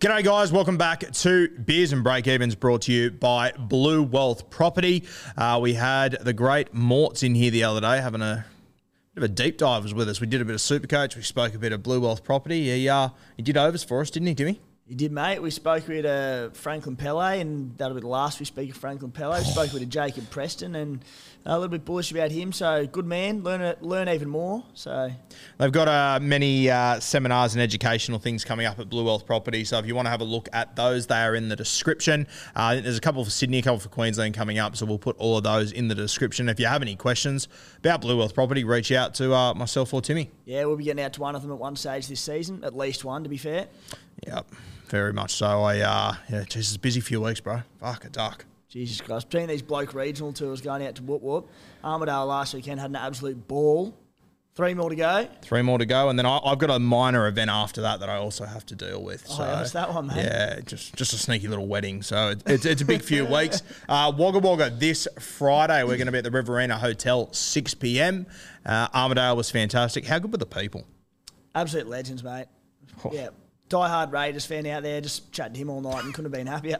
G'day, guys. Welcome back to Beers and Break Evens brought to you by Blue Wealth Property. Uh, we had the great Morts in here the other day having a bit of a deep dive was with us. We did a bit of Supercoach. We spoke a bit of Blue Wealth Property. He, uh, he did overs for us, didn't he, Timmy? You did, mate. We spoke with uh, Franklin Pele, and that'll be the last we speak of Franklin Pele. We spoke with Jacob Preston, and a little bit bullish about him. So good man. Learn learn even more. So they've got uh, many uh, seminars and educational things coming up at Blue Wealth Property. So if you want to have a look at those, they are in the description. Uh, there's a couple for Sydney, a couple for Queensland coming up. So we'll put all of those in the description. If you have any questions about Blue Wealth Property, reach out to uh, myself or Timmy. Yeah, we'll be getting out to one of them at one stage this season, at least one, to be fair. Yep very much so. I uh, yeah, Jesus, busy few weeks, bro. Fuck a duck. Jesus Christ. Between these bloke regional tours going out to Whoop Whoop, Armidale last weekend had an absolute ball. Three more to go. Three more to go, and then I, have got a minor event after that that I also have to deal with. Oh, so, yeah, what's that one, mate? Yeah, just just a sneaky little wedding. So it, it's, it's a big few weeks. Uh, Wagga Wagga this Friday. We're going to be at the Riverina Hotel, 6 p.m. Uh, Armidale was fantastic. How good were the people? Absolute legends, mate. Oh. Yeah, diehard Raiders fan out there, just chatting to him all night and couldn't have been happier.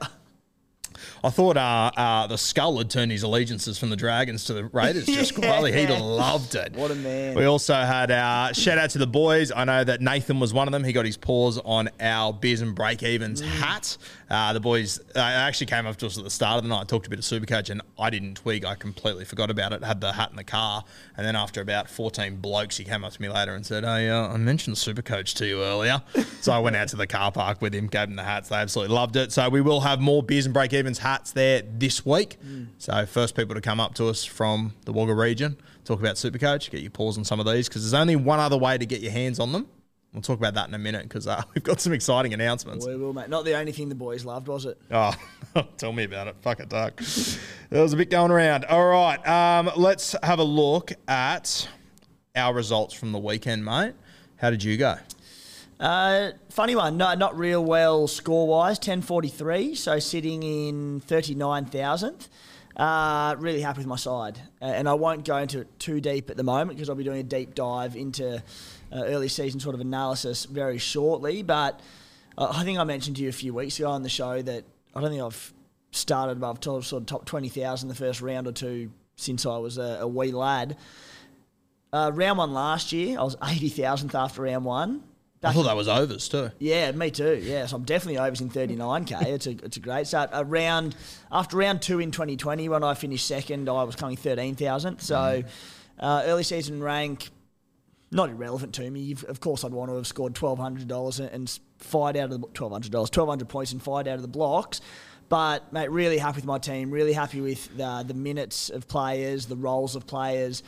I thought uh, uh, the Skull had turned his allegiances from the Dragons to the Raiders just yeah. quietly. He loved it. What a man. We also had our shout out to the boys. I know that Nathan was one of them. He got his paws on our Beers and Break Evens mm. hat. Uh, the boys uh, actually came up to us at the start of the night, talked a bit of Supercoach, and I didn't twig. I completely forgot about it. Had the hat in the car, and then after about 14 blokes, he came up to me later and said, "Hey, uh, I mentioned Supercoach to you earlier." so I went out to the car park with him, gave him the hats. They absolutely loved it. So we will have more Beers and Break Evens hats there this week. Mm. So first people to come up to us from the Wagga region, talk about Supercoach, get your paws on some of these because there's only one other way to get your hands on them We'll talk about that in a minute because uh, we've got some exciting announcements. We will, mate. Not the only thing the boys loved, was it? Oh, tell me about it. Fuck it, Doug. there was a bit going around. All right, um, let's have a look at our results from the weekend, mate. How did you go? Uh, funny one. No, not real well score wise. 1043, so sitting in 39,000th. Uh, really happy with my side. Uh, and I won't go into it too deep at the moment because I'll be doing a deep dive into uh, early season sort of analysis very shortly. But uh, I think I mentioned to you a few weeks ago on the show that I don't think I've started above top, sort of top 20,000 the first round or two since I was a, a wee lad. Uh, round one last year, I was 80,000th after round one. Back I thought that was overs too. Yeah, me too. Yeah, so I'm definitely overs in 39k. it's a it's a great start. Around after round two in 2020, when I finished second, I was coming 13,000. So mm. uh, early season rank not irrelevant to me. Of course, I'd want to have scored twelve hundred dollars and fired out of the twelve hundred dollars, twelve hundred points and fired out of the blocks. But mate, really happy with my team. Really happy with the, the minutes of players, the roles of players,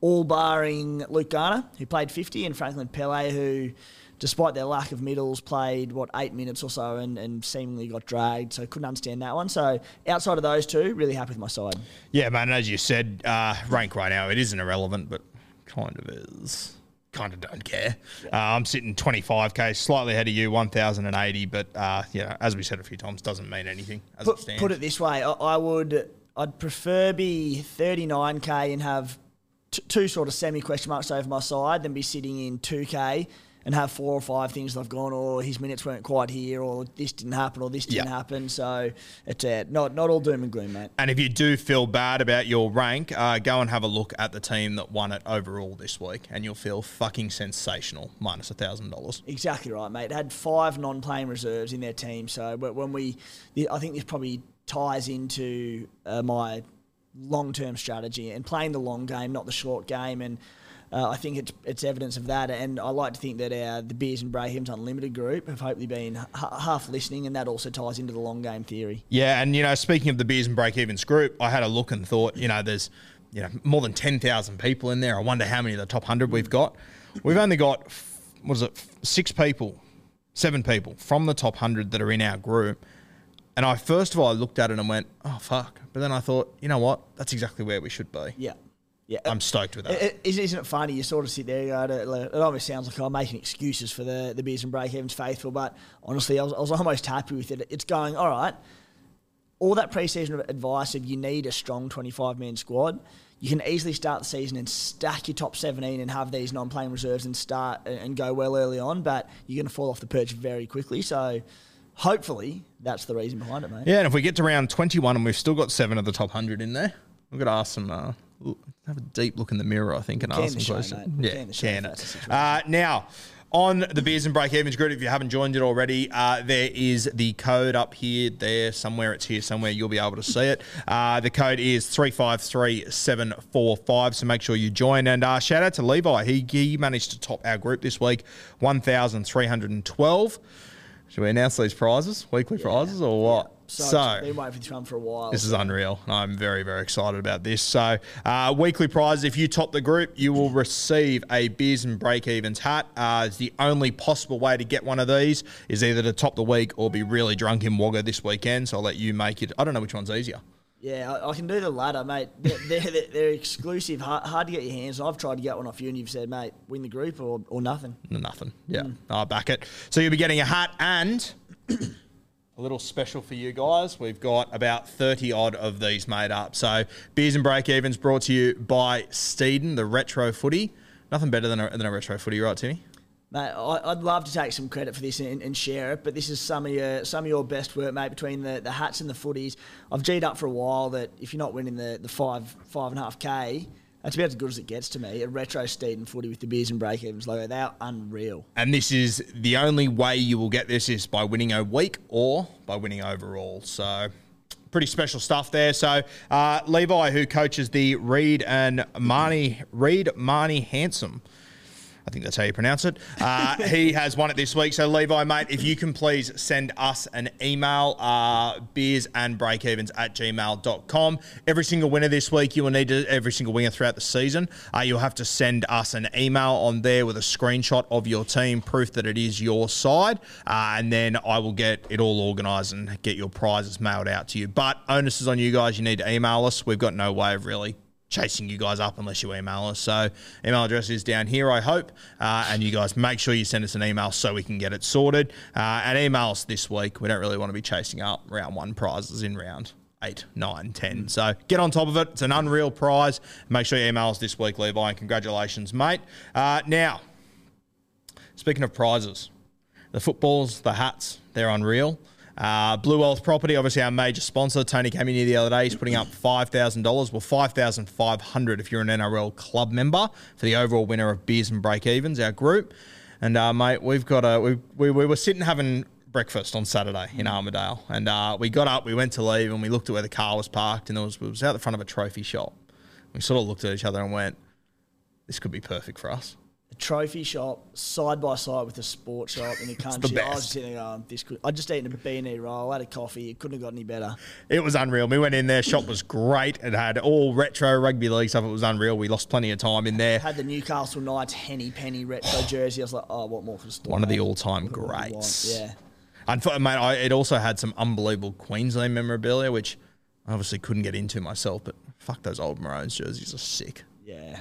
all barring Luke Garner, who played fifty, and Franklin Pele, who, despite their lack of middles, played what eight minutes or so and, and seemingly got dragged. So couldn't understand that one. So outside of those two, really happy with my side. Yeah, man. As you said, uh, rank right now it isn't irrelevant, but kind of is kind of don't care. Uh, I'm sitting 25k, slightly ahead of you, 1,080. But uh, yeah, as we said a few times, doesn't mean anything as put, it stands. Put it this way, I, I would, I'd prefer be 39k and have t- two sort of semi question marks over my side than be sitting in 2k and have four or five things that I've gone, or his minutes weren't quite here, or this didn't happen, or this didn't Yeah. happen. So it's uh, not not all doom and gloom, mate. And if you do feel bad about your rank, uh, go and have a look at the team that won it overall this week, and you'll feel fucking sensational, minus a thousand dollars. Exactly right, mate. Had five non-playing reserves in their team, so when we, I think this probably ties into uh, my long-term strategy and playing the long game, not the short game, and. Uh, I think it's it's evidence of that, and I like to think that our the Beers and Brahams Unlimited group have hopefully been h- half listening, and that also ties into the long game theory. Yeah, and you know, speaking of the beers and break evens group, I had a look and thought, you know, there's you know more than ten thousand people in there. I wonder how many of the top hundred we've got. We've only got is it, six people, seven people from the top hundred that are in our group. And I first of all I looked at it and went, oh fuck. But then I thought, you know what? That's exactly where we should be. Yeah, yeah. I'm stoked with that. It, it, isn't it funny? You sort of sit there. You go, it, it almost sounds like I'm making excuses for the the beers and break evens faithful, but honestly, I was, I was almost happy with it. It's going all right. All that preseason advice of you need a strong 25 man squad. You can easily start the season and stack your top 17 and have these non-playing reserves and start and- and go well early on, but you're going to fall off the perch very quickly. So, hopefully, that's the reason behind it, mate. Yeah, and if we get to round 21 and we've still got seven of the top 100 in there, we've got to ask some, uh, have a deep look in the mirror, I think, and ask some questions. Yeah, Can it. that's the situation. Uh, now, on the Beers and Break Evens group, if you haven't joined it already, uh, there is the code up here, there, somewhere. It's here somewhere. You'll be able to see it. Uh, the code is 353745, so make sure you join. And uh, shout out to Levi. He, he managed to top our group this week, 1,312. Should we announce these prizes, weekly prizes, or what? So, I've been waiting for this one for a while. This is unreal. I'm very, very excited about this. So, uh, weekly prize if you top the group, you will receive a Beers and Break Evens hat. Uh, it's the only possible way to get one of these is either to top the week or be really drunk in Wagga this weekend. So, I'll let you make it. I don't know which one's easier. Yeah, I, I can do the latter, mate. They're, they're, they're, exclusive, hard, hard to get your hands on. I've tried to get one off you, and you've said, mate, win the group or, or nothing. No, Nothing. Yeah, mm. I'll back it. So, you'll be getting a hat and. A little special for you guys. We've got about 30 odd of these made up. So, Beers and Break Evens brought to you by Steeden, the retro footy. Nothing better than a, than a retro footy, right, Timmy? Mate, I, I'd love to take some credit for this and, and share it, but this is some of your some of your best work, mate. Between the, the hats and the footies, I've G'd up for a while that if you're not winning the, the five five and a half k, that's about as good as it gets to me. A retro Steeden footy with the beers and break evens logo, they are unreal. And this is the only way you will get this is by winning a week or by winning overall. So pretty special stuff there. So uh, Levi, who coaches the Reed and Marnie Reed Marnie Handsome. I think that's how you pronounce it. Uh, he has won it this week. So, Levi, mate, if you can please send us an email, uh, beers and breakevens at gmail.com. Every single winner this week, you will need to, every single winner throughout the season, uh, you'll have to send us an email on there with a screenshot of your team, proof that it is your side. Uh, and then I will get it all organised and get your prizes mailed out to you. But onus is on you guys. You need to email us. We've got no way of really chasing you guys up unless you email us. So email address is down here, I hope. Uh, and you guys make sure you send us an email so we can get it sorted. Uh, and emails this week. We don't really want to be chasing up round one prizes in round eight, nine, ten. So get on top of it. It's an unreal prize. Make sure you email us this week, Levi. And congratulations, mate. Uh, now, speaking of prizes, the footballs, the hats, they're unreal. Uh, Blue Wealth Property, obviously our major sponsor. Tony came in here the other day. He's putting up five thousand dollars. Well, five thousand five hundred if you're an NRL club member for the overall winner of Beers and Break Evens, our group. And uh, mate, we've got a we, we we were sitting having breakfast on Saturday in Armidale, and uh, we got up, we went to leave, and we looked at where the car was parked, and was it was out the front of a trophy shop. We sort of looked at each other and went, "This could be perfect for us." Trophy shop side by side with a sports shop in the country. I was sitting there going, this could, I just eaten a B&E roll, had a coffee. It couldn't have got any better. It was unreal. We went in there. Shop was great. It had all retro rugby league stuff. It was unreal. We lost plenty of time in there. Had the Newcastle Knights Henny Penny retro jersey. I was like, oh, what more could One of the all-time What more do you want? greats. Yeah. Unf- mate, I, it also had some unbelievable Queensland memorabilia, which I obviously couldn't get into myself. But fuck, those old Maroons jerseys are sick. Yeah.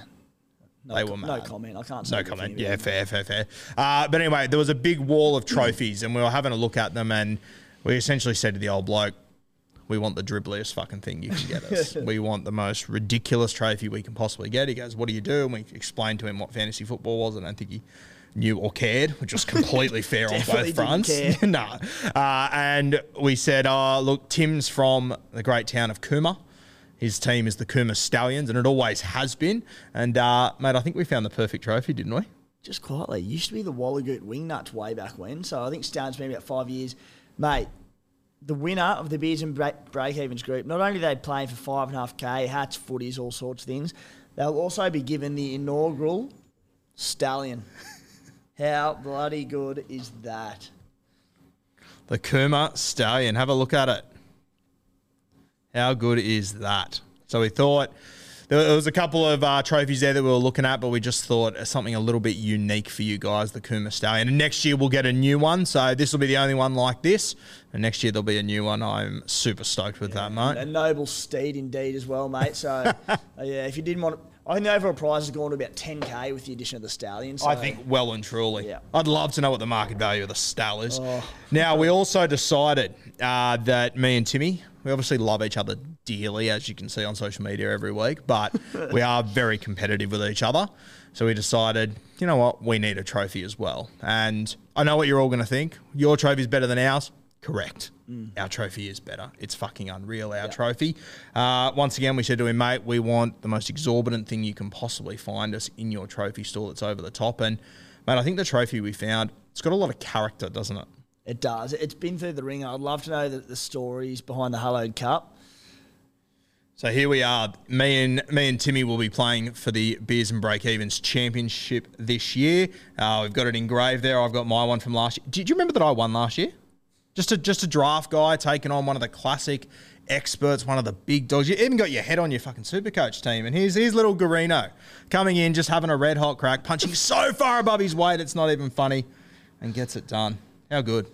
No, They were com- no comment. I can't say No comment. Yeah, fair, fair, fair. Uh, but anyway, there was a big wall of trophies, and we were having a look at them, and we essentially said to the old bloke, "We want the dribbliest fucking thing you can get us. we want the most ridiculous trophy we can possibly get." He goes, "What do you do?" And we explained to him what fantasy football was. I don't think he knew or cared, which was completely fair on both fronts. no. Uh, and we said, oh, look, Tim's from the great town of Cooma. His team is the Cooma Stallions, and it always has been. And, uh, mate, I think we found the perfect trophy, didn't we? Just quietly, used to be the Wallagoot Wingnuts way back when. So I think Stone's been about five years. Mate, the winner of the Beers and Break, Evens group, not only are they playing for 5.5k, hats, footies, all sorts of things, they'll also be given the inaugural Stallion. How bloody good is that? The Cooma Stallion. Have a look at it. How good is that? So we thought there was a couple of uh, trophies there that we were looking at, but we just thought something a little bit unique for you guys, the Cooma Stallion. And next year we'll get a new one. So this will be the only one like this. And next year there'll be a new one. I'm super stoked with that, mate. A noble steed indeed as well, mate. So, uh, yeah, if you didn't want to, I think the overall prize has gone to about 10k with the addition of the Stallion. So I think well and truly. Yeah. I'd love to know what the market value of the Stall is. Oh. Now, we also decided uh, that me and Timmy, we obviously love each other dearly, as you can see on social media every week, but we are very competitive with each other. So we decided, you know what, we need a trophy as well. And I know what you're all going to think. Your trophy is better than ours. Correct. Our trophy is better. It's fucking unreal, our trophy. Uh, once again, we said to him, mate, we want the most exorbitant thing you can possibly find us in your trophy store that's over the top. And, mate, I think the trophy we found, it's got a lot of character, doesn't it? It does. It's been through the ringer. I'd love to know the, the stories behind the Hallowed Cup. So here we are. Me and me and Timmy will be playing for the Beers and Break Evens Championship this year. Uh, we've got it engraved there. I've got my one from last year. Did you remember that I won last year? Just a just a draft guy taking on one of the classic experts, one of the big dogs. You even got your head on your fucking super coach team. And here's here's little Garino coming in, just having a red hot crack, punching so far above his weight it's not even funny, and gets it done. How good.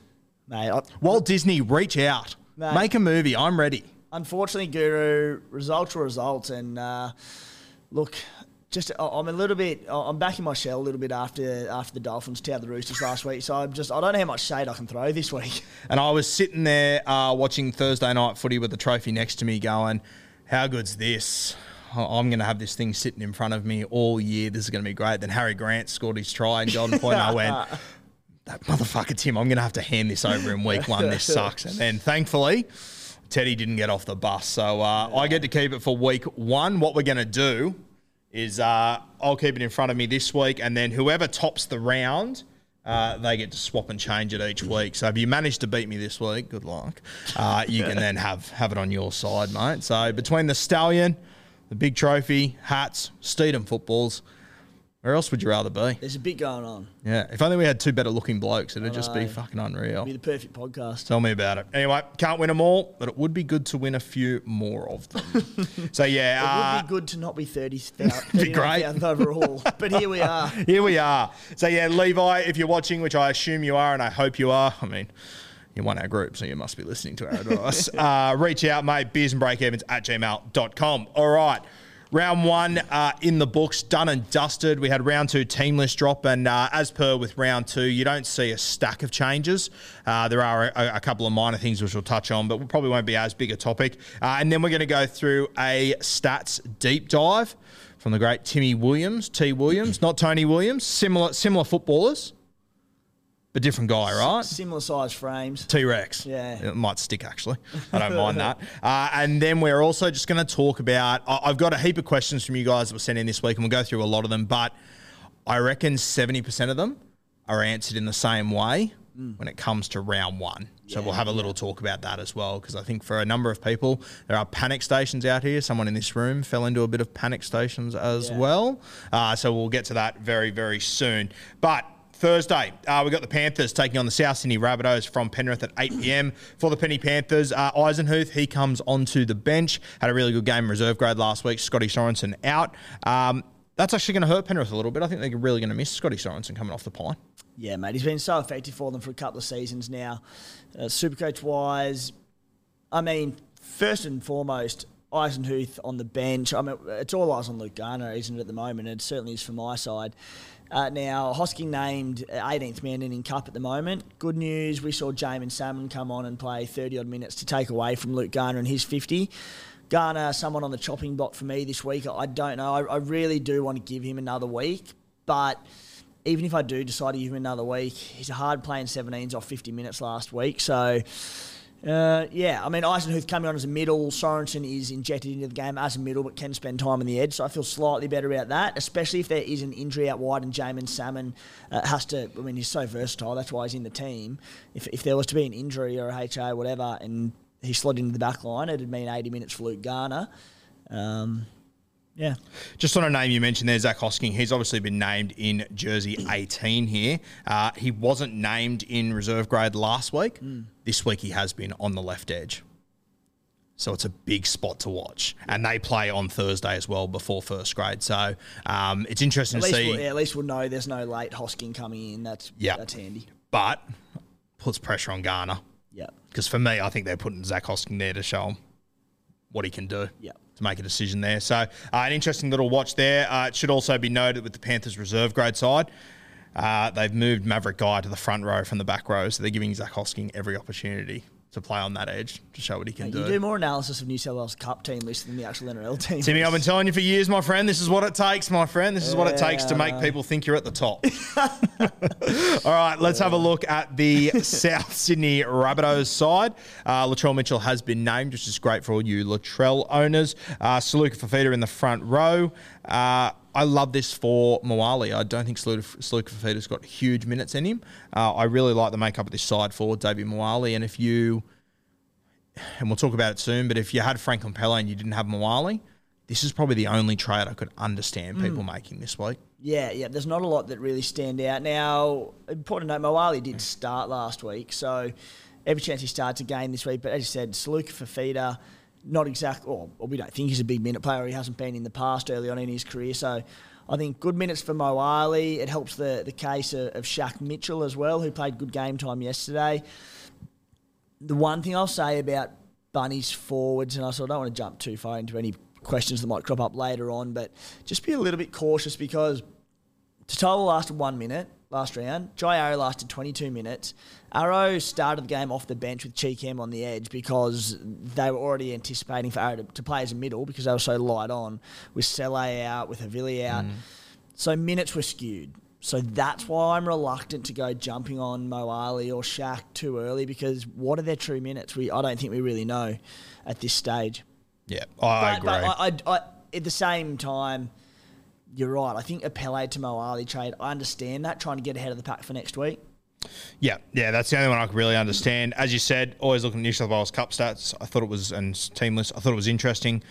Mate, I, Walt Disney, reach out. Mate. Make a movie. I'm ready. unfortunately, Guru, results are results. And uh, look, just I'm a little bit, I'm back in my shell a little bit after after the Dolphins towed the Roosters last week. So I'm just, I don't know how much shade I can throw this week. And I was sitting there uh, watching Thursday night footy with the trophy next to me, going, "How good's this? I'm going to have this thing sitting in front of me all year. This is going to be great." Then Harry Grant scored his try and Golden Point. I went, "That motherfucker Tim, I'm going to have to hand this over in week one. This sucks." And then thankfully. Teddy didn't get off the bus, so uh, I get to keep it for week one. What we're going to do is uh, I'll keep it in front of me this week, and then whoever tops the round, uh, they get to swap and change it each week. So if you manage to beat me this week, good luck. Uh, you can then have have it on your side, mate. So between the stallion, the big trophy, hats, Steeden footballs, where else would you rather be? There's a bit going on. Yeah, if only we had two better looking blokes, it'd just be know. fucking unreal. Be the perfect podcast. Tell me about it. Anyway, can't win them all, but it would be good to win a few more of them. so yeah, It uh, would be good to not be 30,000 Be great. 39,000 overall. But here we are. Here we are. So yeah, Levi, if you're watching, which I assume you are, and I hope you are, I mean, you won our group, so you must be listening to our advice. uh, reach out, mate, beers and breakevens at gmail.com. All right. Round one uh, in the books, done and dusted. We had round two team list drop, and uh, as per with round two, you don't see a stack of changes. Uh, there are a, a couple of minor things which we'll touch on, but we probably won't be as big a topic. Uh, and then we're going to go through a stats deep dive from the great Timmy Williams, T. Williams, not Tony Williams. Similar, similar footballers, but different guy, right? Similar size frames. T Rex. Yeah. It might stick, actually. I don't mind that. Uh, and then we're also just going to talk about. I- I've got a heap of questions from you guys that were sent in this week, and we'll go through a lot of them, but I reckon 70% of them are answered in the same way when it comes to round one. So we'll have a little talk about that as well, because I think for a number of people, there are panic stations out here. Someone in this room fell into a bit of panic stations as well. Uh, so we'll get to that very, very soon. But Thursday, uh, we've got the Panthers taking on the South Sydney Rabbitohs from Penrith at 8 p.m. For the Penny Panthers, uh, Eisenhuth, he comes onto the bench. Had a really good game in reserve grade last week. Scotty Sorensen out. Um, that's actually going to hurt Penrith a little bit. I think they're really going to miss Scotty Sorensen coming off the pine. Yeah, mate. He's been so effective for them for a couple of seasons now. Uh, Supercoach wise, I mean, first and foremost, Eisenhuth on the bench. I mean, it's all eyes on Luke Garner, isn't it, at the moment? It certainly is from my side. Uh, now, Hosking named 18th man in Cup at the moment. Good news, we saw Jaeman Salmon come on and play 30 odd minutes to take away from Luke Garner and his 50. Garner, someone on the chopping block for me this week. I don't know. I, I really do want to give him another week, but even if I do decide to give him another week, he's a hard playing 17s off 50 minutes last week. So, uh, yeah, I mean, Eisenhuth coming on as a middle. Sorensen is injected into the game as a middle, but can spend time on the edge. So I feel slightly better about that, especially if there is an injury out wide and Jaeman Salmon uh, has to. I mean, he's so versatile. That's why he's in the team. If, if there was to be an injury or a HA whatever, and he slid into the back line, it'd mean 80 minutes for Luke Garner. Um, yeah. Just on a name you mentioned there, Zach Hosking. He's obviously been named in jersey 18 here. Uh, he wasn't named in reserve grade last week. Mm. This week he has been on the left edge. So it's a big spot to watch. And they play on Thursday as well before first grade. So um, it's interesting At to see. we'll, yeah, at least we'll know there's no late Hosking coming in. That's Yeah. that's handy. But puts pressure on Garner. Yeah. Because for me, I think they're putting Zach Hosking there to show him what he can do. Yeah. To make a decision there. So, uh, an interesting little watch there. Uh, it should also be noted with the Panthers reserve grade side, uh, they've moved Mavrik Geyer to the front row from the back row. So, they're giving Zach Hosking every opportunity to play on that edge to show what he can You do. You do more analysis of New South Wales Cup team list than the actual NRL team. Timmy, I've been telling you for years, my friend, this is what it takes, my friend. This is what it takes to make people think you're at the top. All right, let's have a look at the South Sydney Rabbitohs side. Uh, Latrell Mitchell has been named, which is great for all you Latrell owners. Uh, Saluka Fafita in the front row. Uh, I love this for Moale. I don't think Saluka Fafita's got huge minutes in him. Uh, I really like the makeup of this side for David Moale. And if you and we'll talk about it soon, but if you had Franklin Pele and you didn't have Moale, this is probably the only trade I could understand people making this week. Yeah, yeah. There's not a lot that really stand out. Now, important to note, Moale did start last week, so every chance he starts again this week. But as you said, Saluka Fafita, not exactly, or, we don't think he's a big minute player. He hasn't been in the past early on in his career, so I think good minutes for Mo Moale. It helps the the case of, of Shaq Mitchell as well, who played good game time yesterday. The one thing I'll say about Bunny's forwards, and I sort of don't want to jump too far into any questions that might crop up later on, but just be a little bit cautious because Tatola lasted one minute last round. Jai lasted 22 minutes. Arrow started the game off the bench with Chee Kam on the edge because they were already anticipating for Arrow to, to play as a middle because they were so light on with Sele out, with Havili out. Mm. So minutes were skewed. So that's why I'm reluctant to go jumping on Moale or Shaq too early because what are their true minutes? We I don't think we really know at this stage. Yeah, I agree. But I, I, I, at the same time, you're right. I think a Pele to Moale trade, I understand that, trying to get ahead of the pack for next week. Yeah, yeah, that's the only one I could really understand. As you said, always looking at New South Wales Cup stats. I thought it was, and team list, I thought it was interesting.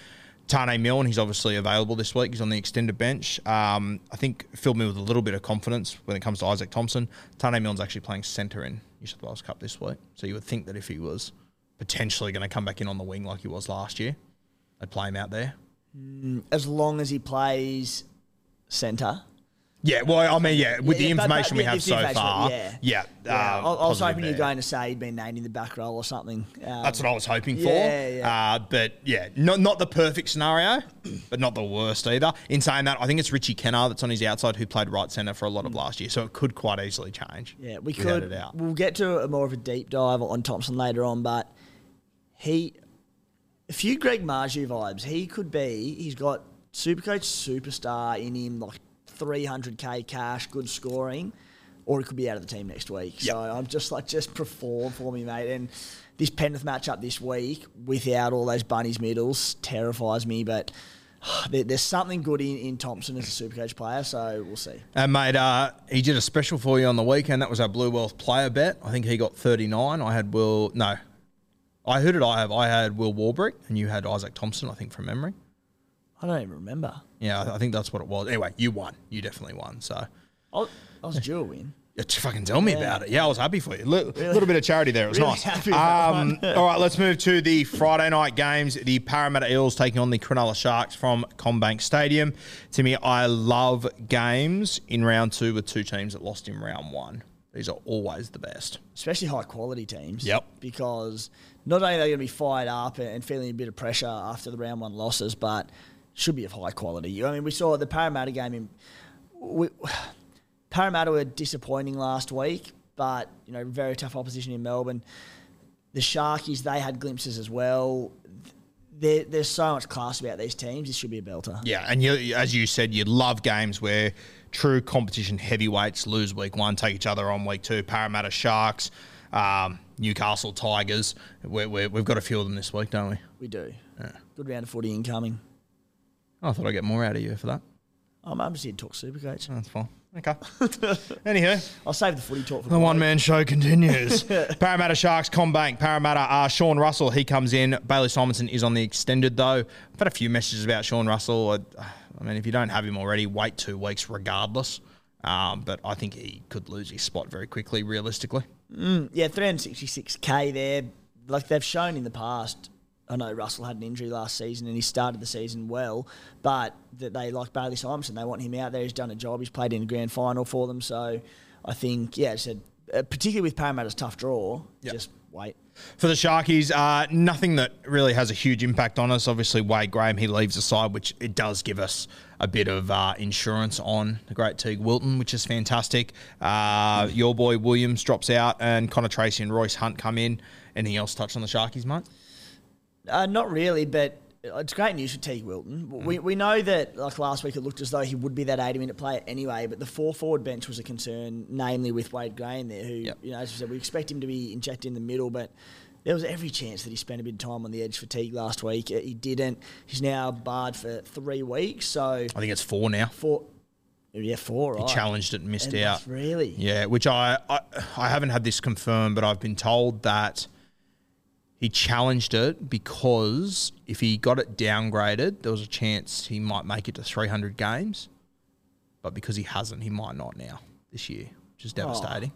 Taane Milne, he's obviously available this week. He's on the extended bench. Um, I think filled me with a little bit of confidence when it comes to Izaac Thompson. Taane Milne's actually playing centre in New South Wales Cup this week. So you would think that if he was potentially going to come back in on the wing like he was last year, I'd play him out there. As long as he plays centre. Yeah, well, I mean, yeah, with Yeah, the yeah, but- information but we yeah, have the so information, far, yeah. yeah, Yeah, uh, I, I was positive hoping you were there. going to say he'd been named in the back row or something. Um, That's what I was hoping for. Yeah, yeah. Uh, but yeah, not not the perfect scenario, but not the worst either. In saying that, I think it's Richie Kennar that's on his outside who played right centre for a lot of last year, so it could quite easily change. Yeah, we without could. doubt. We'll get to a more of a deep dive on Thompson later on, but he, a few Greg Marzhew vibes. He could be. He's got Supercoach superstar in him, like 300k cash, good scoring, or he could be out of the team next week. So I'm just like, just perform for me, mate. And this Penrith matchup this week, without all those bunnies middles, terrifies me. But there's something good in, in Thompson as a Supercoach player, so we'll see. And mate, uh, he did a special for you on the weekend. That was our Blue Wealth player bet. I think he got 39. I had Will. No, I who did I have? I had Will Warbrick, and you had Izaac Thompson. I think from memory. I don't even remember. Yeah, I- I think that's what it was. Anyway, you won. You definitely won. So. I, I was due a win. Yeah, fucking tell me Yeah. about it. Yeah, I was happy for you. A little bit of charity there. It was Really nice. happy Um, all right, let's move to the Friday night games. The Parramatta Eels taking on the Cronulla Sharks from CommBank Stadium. To me, I love games in round two with two teams that lost in round one. These are always the best. especially high quality teams. Yep. Because not only are they going to be fired up and feeling a bit of pressure after the round one losses, but should be of high quality. I mean, we saw the Parramatta game in. We, Parramatta were disappointing last week, but you know, very tough opposition in Melbourne. The Sharkies, they had glimpses as well. there, there's so much class about these teams. This should be a belter. Yeah, and you, as you said, you love games where true competition heavyweights lose week one, take each other on week two. Parramatta Sharks, um, Newcastle Tigers. we we've got a few of them this week, don't we? We do. Good round of footy incoming. I thought I'd get more out of you for that. I'm, I'm just here to talk Supercoach. That's fine. Okay. Anywho, I'll save the footy talk for the one man show continues. Parramatta Sharks, CommBank, Parramatta, uh, Sean Russell, he comes in. Bailey Simonson is on the extended though. I've had a few messages about Sean Russell. I, I mean, if you don't have him already, wait two weeks regardless. Um, but I think he could lose his spot very quickly, realistically. Yeah, 366k there. Like they've shown in the past. I know Russell had an injury last season and he started the season well, but that they like Bailey Simonson. They want him out there. He's done a job. He's played in the grand final for them. So I think, yeah, I said, uh, particularly with Parramatta's tough draw, Yep. just wait. For the Sharkies, uh, nothing that really has a huge impact on us. Obviously, Wade Graham, he leaves the side, which it does give us a bit of uh, insurance on the great Teig Wilton, which is fantastic. Uh, your boy Williams drops out, and Connor Tracey and Royce Hunt come in. Anything else touched on the Sharkies, mate? Uh, not really, but it's great news for Teig Wilton. We, we know that like last week it looked as though he would be that 80 minute player anyway, but the four forward bench was a concern, namely with Wade Graham there, who, Yep. you know, as we said, we expect him to be injected in the middle, but there was every chance that he spent a bit of time on the edge for Teig last week. Uh, He didn't. He's now barred for three weeks, so I think it's four now. four, yeah, four, right? He challenged it and missed And out. Really? Yeah, which I, I I haven't had this confirmed, but I've been told that he challenged it because if he got it downgraded, there was a chance he might make it to 300 games. But because he hasn't, he might not now this year, which is devastating.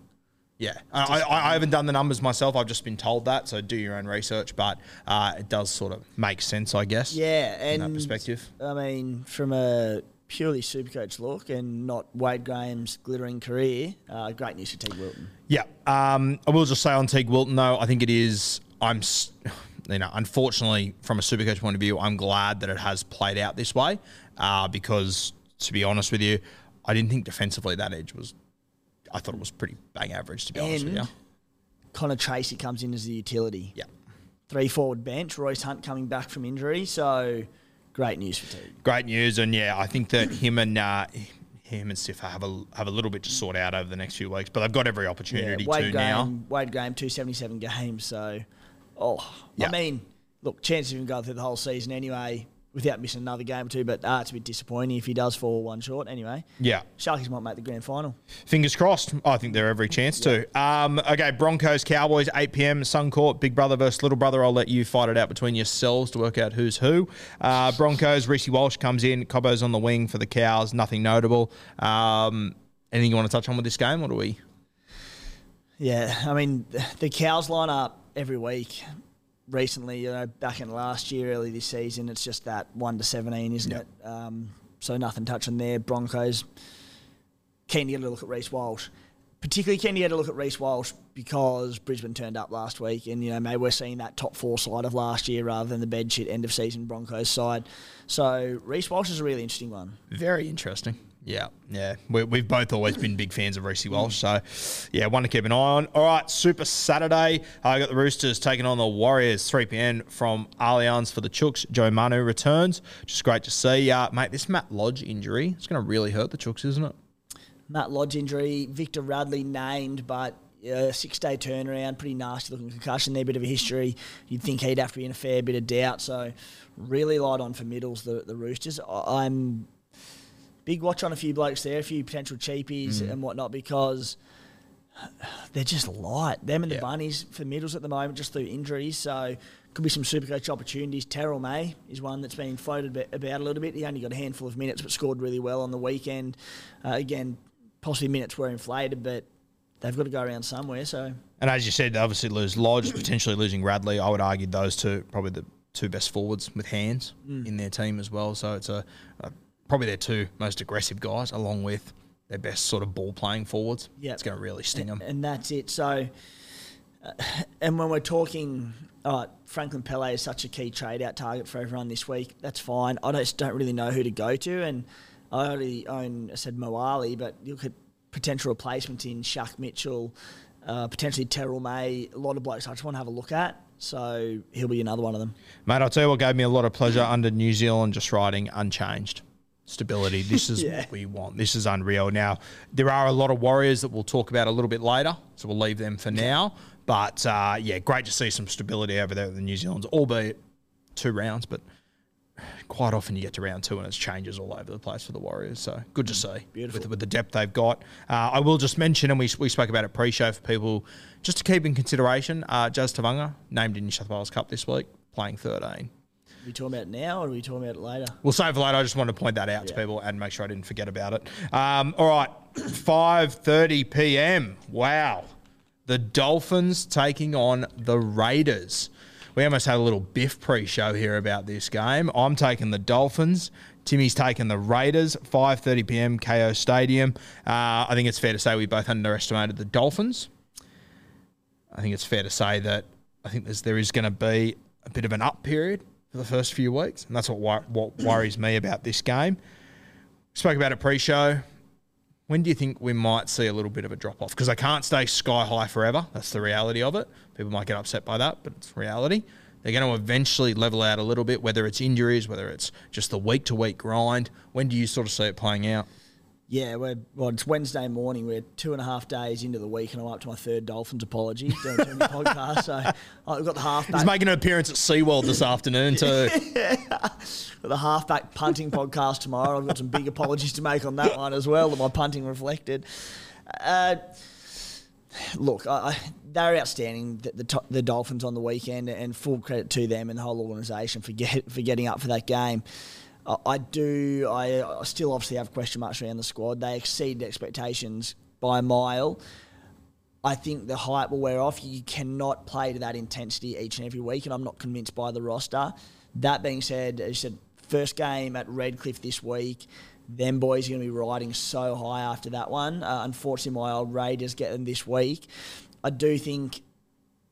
Yeah, I, I, I haven't done the numbers myself. I've just been told that, so do your own research. But uh, it does sort of make sense, I guess. Yeah, and that perspective. I mean, from a purely supercoach look and not Wade Graham's glittering career, uh, great news for Teig Wilton. Yeah. Um, I will just say on Teig Wilton, though, I think it is. I'm, you know, unfortunately, from a supercoach point of view, I'm glad that it has played out this way uh, because, to be honest with you, I didn't think defensively that edge was. I thought it was pretty bang average, to be honest with you. Connor Tracey comes in as the utility. Yeah. Three forward bench. Royce Hunt coming back from injury, so great news for Teig. Great news, and yeah, I think that him and uh, him and Siffer have a have a little bit to sort out over the next few weeks, but they've got every opportunity Wade to Graham, now. Wade Graham, two seventy seven games. So, oh, Yeah. I mean, look, chance of him going through the whole season anyway without missing another game or two. But uh, it's a bit disappointing if he does fall one short. Anyway, Yeah. Sharkies might make the grand final. Fingers crossed. I think they're every chance to. Um, okay, Broncos, Cowboys, 8 p.m. Suncorp, Big Brother versus Little Brother. I'll let you fight it out between yourselves to work out who's who. Uh, Broncos, Reece Walsh comes in. Cobbo's on the wing for the Cows. Nothing notable. Um, anything you want to touch on with this game, or do we? Yeah, I mean, the Cows line up every week. Recently, you know, back in last year, early this season, it's just that one to seventeen, isn't Yep. it? Um, so nothing touching there. Broncos keen to get a look at Reece Walsh, particularly keen to get a look at Reece Walsh because Brisbane turned up last week, and you know maybe we're seeing that top four side of last year rather than the bed shit end of season Broncos side. So Reece Walsh is a really interesting one. Very interesting. Yeah, yeah. We, we've both always been big fans of Reece Walsh, so yeah, one to keep an eye on. All right, Super Saturday. I got the Roosters taking on the Warriors, 3 p.m. from Allianz for the Chooks. Joe Manu returns, is great to see. Uh, mate, this Matt Lodge injury, it's going to really hurt the Chooks, isn't it? Matt Lodge injury, Victor Radley named, but uh, six day turnaround, pretty nasty looking concussion there, bit of a history. You'd think he'd have to be in a fair bit of doubt. So, really light on for middles, the, the Roosters. I'm big watch on a few blokes there, a few potential cheapies and whatnot, because they're just light. Them and the. Bunnies for middles at the moment, just through injuries. So, could be some super coach opportunities. Terrell May is one that's been floated about a little bit. He only got a handful of minutes, but scored really well on the weekend. Uh, again, possibly minutes were inflated, but they've got to go around somewhere. So, And as you said, they obviously lose Lodge, potentially losing Radley. I would argue those two probably the two best forwards with hands in their team as well. So it's a, a probably their two most aggressive guys, along with their best sort of ball playing forwards. Yeah, it's going to really sting them. and that's it. So, uh, and when we're talking, uh, Franklin Pele is such a key trade out target for everyone this week. That's fine. I just don't really know who to go to, and I already own. I said Moale, but you look at potential replacements in Shaq Mitchell. uh, potentially Terrell May. A lot of blokes I just want to have a look at. So he'll be another one of them. Mate, I'll tell you what gave me a lot of pleasure under New Zealand just riding unchanged. Stability. This is Yeah. what we want. This is unreal. Now, there are a lot of Warriors that we'll talk about a little bit later, so we'll leave them for now. But uh, yeah, great to see some stability over there with the New Zealanders, albeit two rounds, but quite often you get to round two and it's changes all over the place for the Warriors. So good to see Beautiful. With, with the depth they've got. Uh, I will just mention, and we, we spoke about it pre-show for people, just to keep in consideration, uh, Jazz Tevaga named in New South Wales Cup this week, playing 13. Are we talking about now or are we talking about it later? We'll save for later. I just wanted to point that out to Yeah. people and make sure I didn't forget about it. Um, all right, 5.30 p.m. Wow. The Dolphins taking on the Raiders. We almost had a little biff pre-show here about this game. I'm taking the Dolphins. Timmy's taking the Raiders. 5.30 p.m. Kayo Stadium. Uh, I think it's fair to say we both underestimated the Dolphins. I think it's fair to say that I think there's, there is going to be a bit of an up period for the first few weeks, and that's what what worries me about this game. Spoke about it pre-show. When do you think we might see a little bit of a drop off? Because they can't stay sky high forever. That's the reality of it. People might get upset by that, but it's reality. They're going to eventually level out a little bit, whether it's injuries, whether it's just the week to week grind. When do you sort of see it playing out? Yeah, we're well. It's Wednesday morning. We're two and a half days into the week, and I'm up to my third Dolphins apology doing too many podcasts. So I've got the half. He's making an appearance at SeaWorld this afternoon, too. got the halfback punting podcast tomorrow. I've got some big apologies to make on that one as well. That my punting reflected. Uh, look, I, I, they're outstanding. The, the, to- the Dolphins on the weekend, and full credit to them and the whole organisation for get, for getting up for that game. I, do. I, still obviously have question marks around the squad. They exceeded expectations by a mile. I think the hype will wear off. You cannot play to that intensity each and every week, and I'm not convinced by the roster. That being said, as you said, first game at Redcliffe this week. Them boys are going to be riding so high after that one. Uh, unfortunately, my old Raiders get them this week. I do think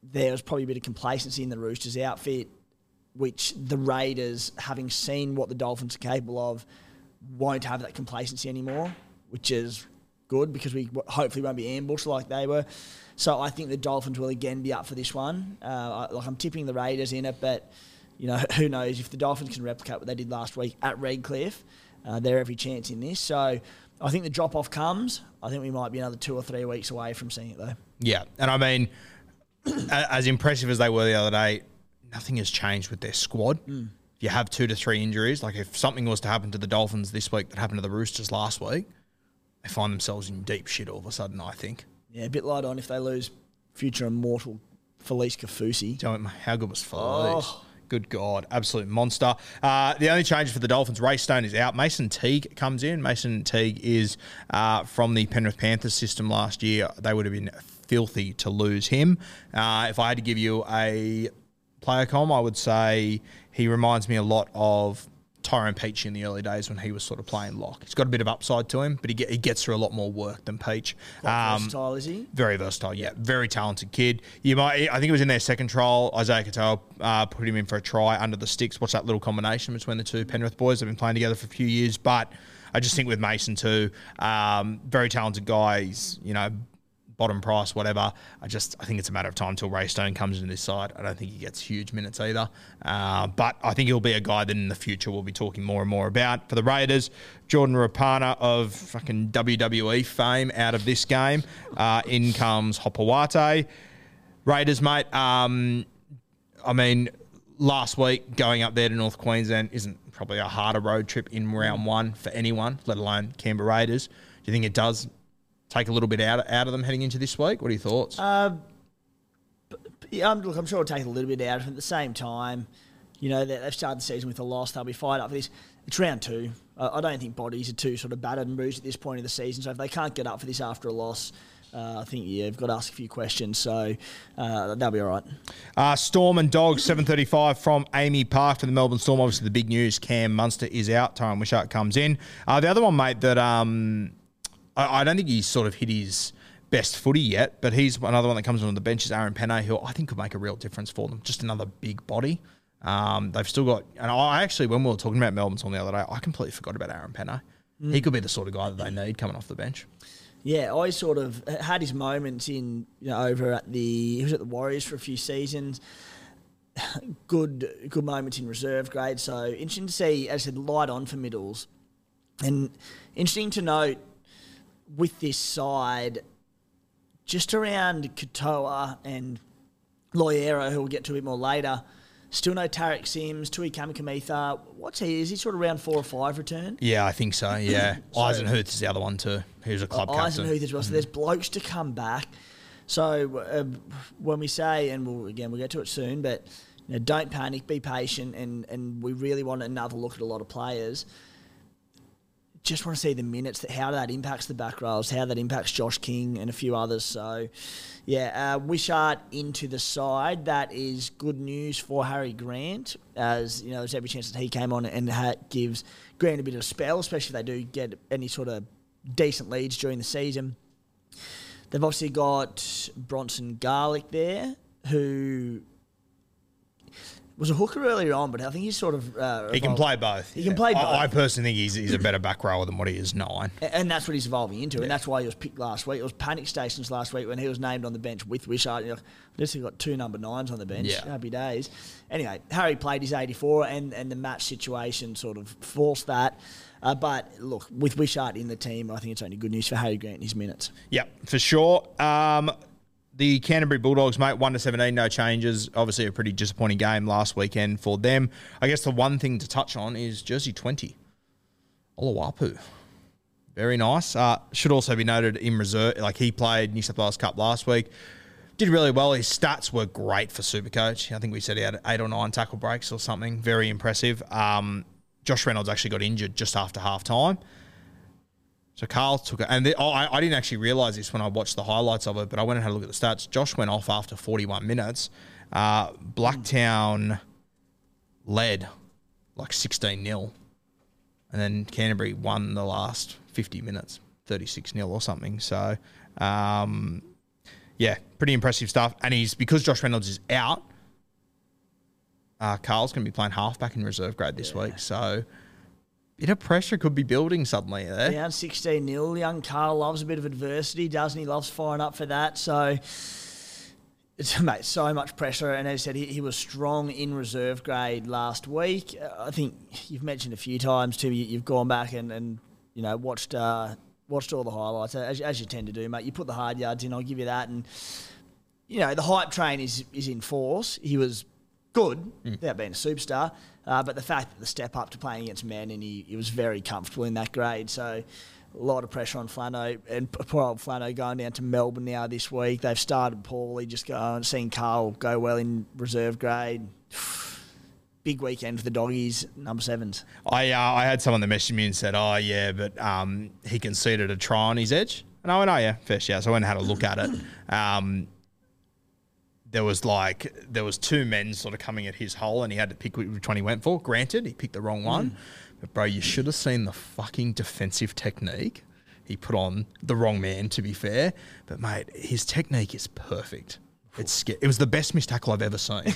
there's probably a bit of complacency in the Roosters outfit, which the Raiders, having seen what the Dolphins are capable of, won't have that complacency anymore, which is good because we hopefully won't be ambushed like they were. So I think the Dolphins will again be up for this one. Uh, I- like I'm tipping the Raiders in it, but you know who knows if the Dolphins can replicate what they did last week at Redcliffe, uh, they're every chance in this. So I think the drop off comes. I think we might be another two or three weeks away from seeing it though. Yeah, and I mean, as impressive as they were the other day, nothing has changed with their squad. If you have two to three injuries, like if something was to happen to the Dolphins this week that happened to the Roosters last week, they find themselves in deep shit all of a sudden. I think. Yeah, a bit light on if they lose future immortal Felise Kaufusi. Tell how good was Felise? Oh. Good God, absolute monster. Uh, the only change for the Dolphins, Ray Stone is out. Mason Teague comes in. Mason Teague is uh, from the Penrith Panthers system last year. They would have been filthy to lose him. Uh, if I had to give you a player com, I would say he reminds me a lot of Tyrone Peachey in the early days when he was sort of playing lock. He's got a bit of upside to him, but he, get, he gets through a lot more work than Peach. Um, Versatile, is he? very versatile, yeah. Very talented kid. You might, I think it was in their second trial. Isaiah Katoa uh, put him in for a try under the sticks. What's that little combination between the two Penrith boys? They've been playing together for a few years, but I just think with Mason too, um, very talented guy. He's you know bottom price, whatever. I just I think it's a matter of time until Ray Stone comes into this side. I don't think he gets huge minutes either, uh, but I think he'll be a guy that in the future we'll be talking more and more about. For the Raiders, Jordan Rapana of fucking WWE fame out of this game. Uh, in comes Hopoate. Raiders, mate. Um, I mean, last week going up there to North Queensland isn't probably a harder road trip in round one for anyone, let alone Canberra Raiders. Do you think it does take a little bit out out of them heading into this week? What are your thoughts? Yeah, um, look, I'm sure it'll take a little bit out of them. At the same time, you know, they- they've started the season with a loss. They'll be fired up for this. It's round two. I I don't think bodies are too sort of battered and bruised at this point in the season. So if they can't get up for this after a loss, uh, I think yeah, you've got to ask a few questions. So uh, they'll be all right. Uh, Storm and Dogs, 7.35 from AAMI Park to the Melbourne Storm. Obviously, the big news, Cam Munster is out. Tyran Wishart comes in. Uh, the other one, mate, that um, I, I don't think he's sort of hit his best footy yet, but he's another one that comes on the bench is Aaron Pene, who I think could make a real difference for them. Just another big body. Um, they've still got, and I actually, when we were talking about Melbourne on the other day, I completely forgot about Aaron Pene. He could be the sort of guy that they need coming off the bench. Yeah, I sort of had his moments in you know over at the he was at the Warriors for a few seasons. Good good moments in reserve grade. So interesting to see, as I said, light on for middles, and interesting to note with this side, just around Katoa and Loiero, who we'll get to a bit more later. Still no Tariq Sims, Tui Kamikamica. What's he? Is he sort of around four or five return? Yeah, I think so. Yeah, So- Eisenhuth is the other one too. Who's a club captain. Eisenhuth as well. So there's blokes to come back. So uh, when we say, and we'll, again, we'll get to it soon, but you know, don't panic, be patient, and, and we really want another look at a lot of players. Just want to see the minutes, that how that impacts the back rows, how that impacts Josh King and a few others. So, yeah, uh, Wishart into the side. That is good news for Harry Grant, as you know, there's every chance that he came on and gives Grant a bit of a spell, especially if they do get any sort of decent leads during the season. They've obviously got Bronson Garlick there, who was a hooker earlier on, but I think he's sort of uh, He can play both. He can play both. I, I personally think he's, he's a better back rower than what he is nine. A- And that's what he's evolving into, and that's why he was picked last week. It was panic stations last week when he was named on the bench with Wishart. Like, This has got two number nines on the bench. Yeah. Happy days. Anyway, Harry played his 84, and, and the match situation sort of forced that. Uh, but look, with Wishart in the team, I think it's only good news for Harry Grant in his minutes. Yep, for sure. Um, the Canterbury Bulldogs, mate, one to seventeen, no changes. Obviously, a pretty disappointing game last weekend for them. I guess the one thing to touch on is jersey twenty, Oloapu. Very nice. Uh, should also be noted in reserve, like he played New South Wales Cup last week. Did really well. His stats were great for Supercoach. I think we said he had eight or nine tackle breaks or something. Very impressive. Um, Josh Reynolds actually got injured just after half time. So Carl took it, and the, oh, I, I didn't actually realize this when I watched the highlights of it, but I went and had a look at the stats. Josh went off after 41 minutes. Uh, Blacktown led like 16 0, and then Canterbury won the last 50 minutes, 36 0 or something. So, um, yeah, pretty impressive stuff. And he's because Josh Reynolds is out. Uh, Carl's going to be playing halfback in reserve grade this week, so bit of pressure could be building suddenly there. Down 16 0. Young Carl loves a bit of adversity, doesn't he? Loves firing up for that. So, it's, mate, so much pressure. And as I said, he, he was strong in reserve grade last week. Uh, I think you've mentioned a few times too, you, you've gone back and, and you know, watched. Uh, Watched all the highlights as, as you tend to do, mate. You put the hard yards in, I'll give you that. And you know the hype train is is in force. He was good without being a superstar, uh, but the fact that the step up to playing against men and he, he was very comfortable in that grade. So a lot of pressure on Flano and poor old Flano going down to Melbourne now this week. They've started poorly, just going seeing Carl go well in reserve grade. Big weekend for the doggies, number sevens. I uh, I had someone that messaged me and said, "Oh yeah, but um, he conceded a try on his edge," and I went, "Oh yeah, fair shout." So I went and had a look at it. Um, there was like there was two men sort of coming at his hole, and he had to pick which one he went for. Granted, he picked the wrong one, but bro, you should have seen the fucking defensive technique he put on the wrong man. To be fair, but mate, his technique is perfect. It's it was the best missed tackle I've ever seen.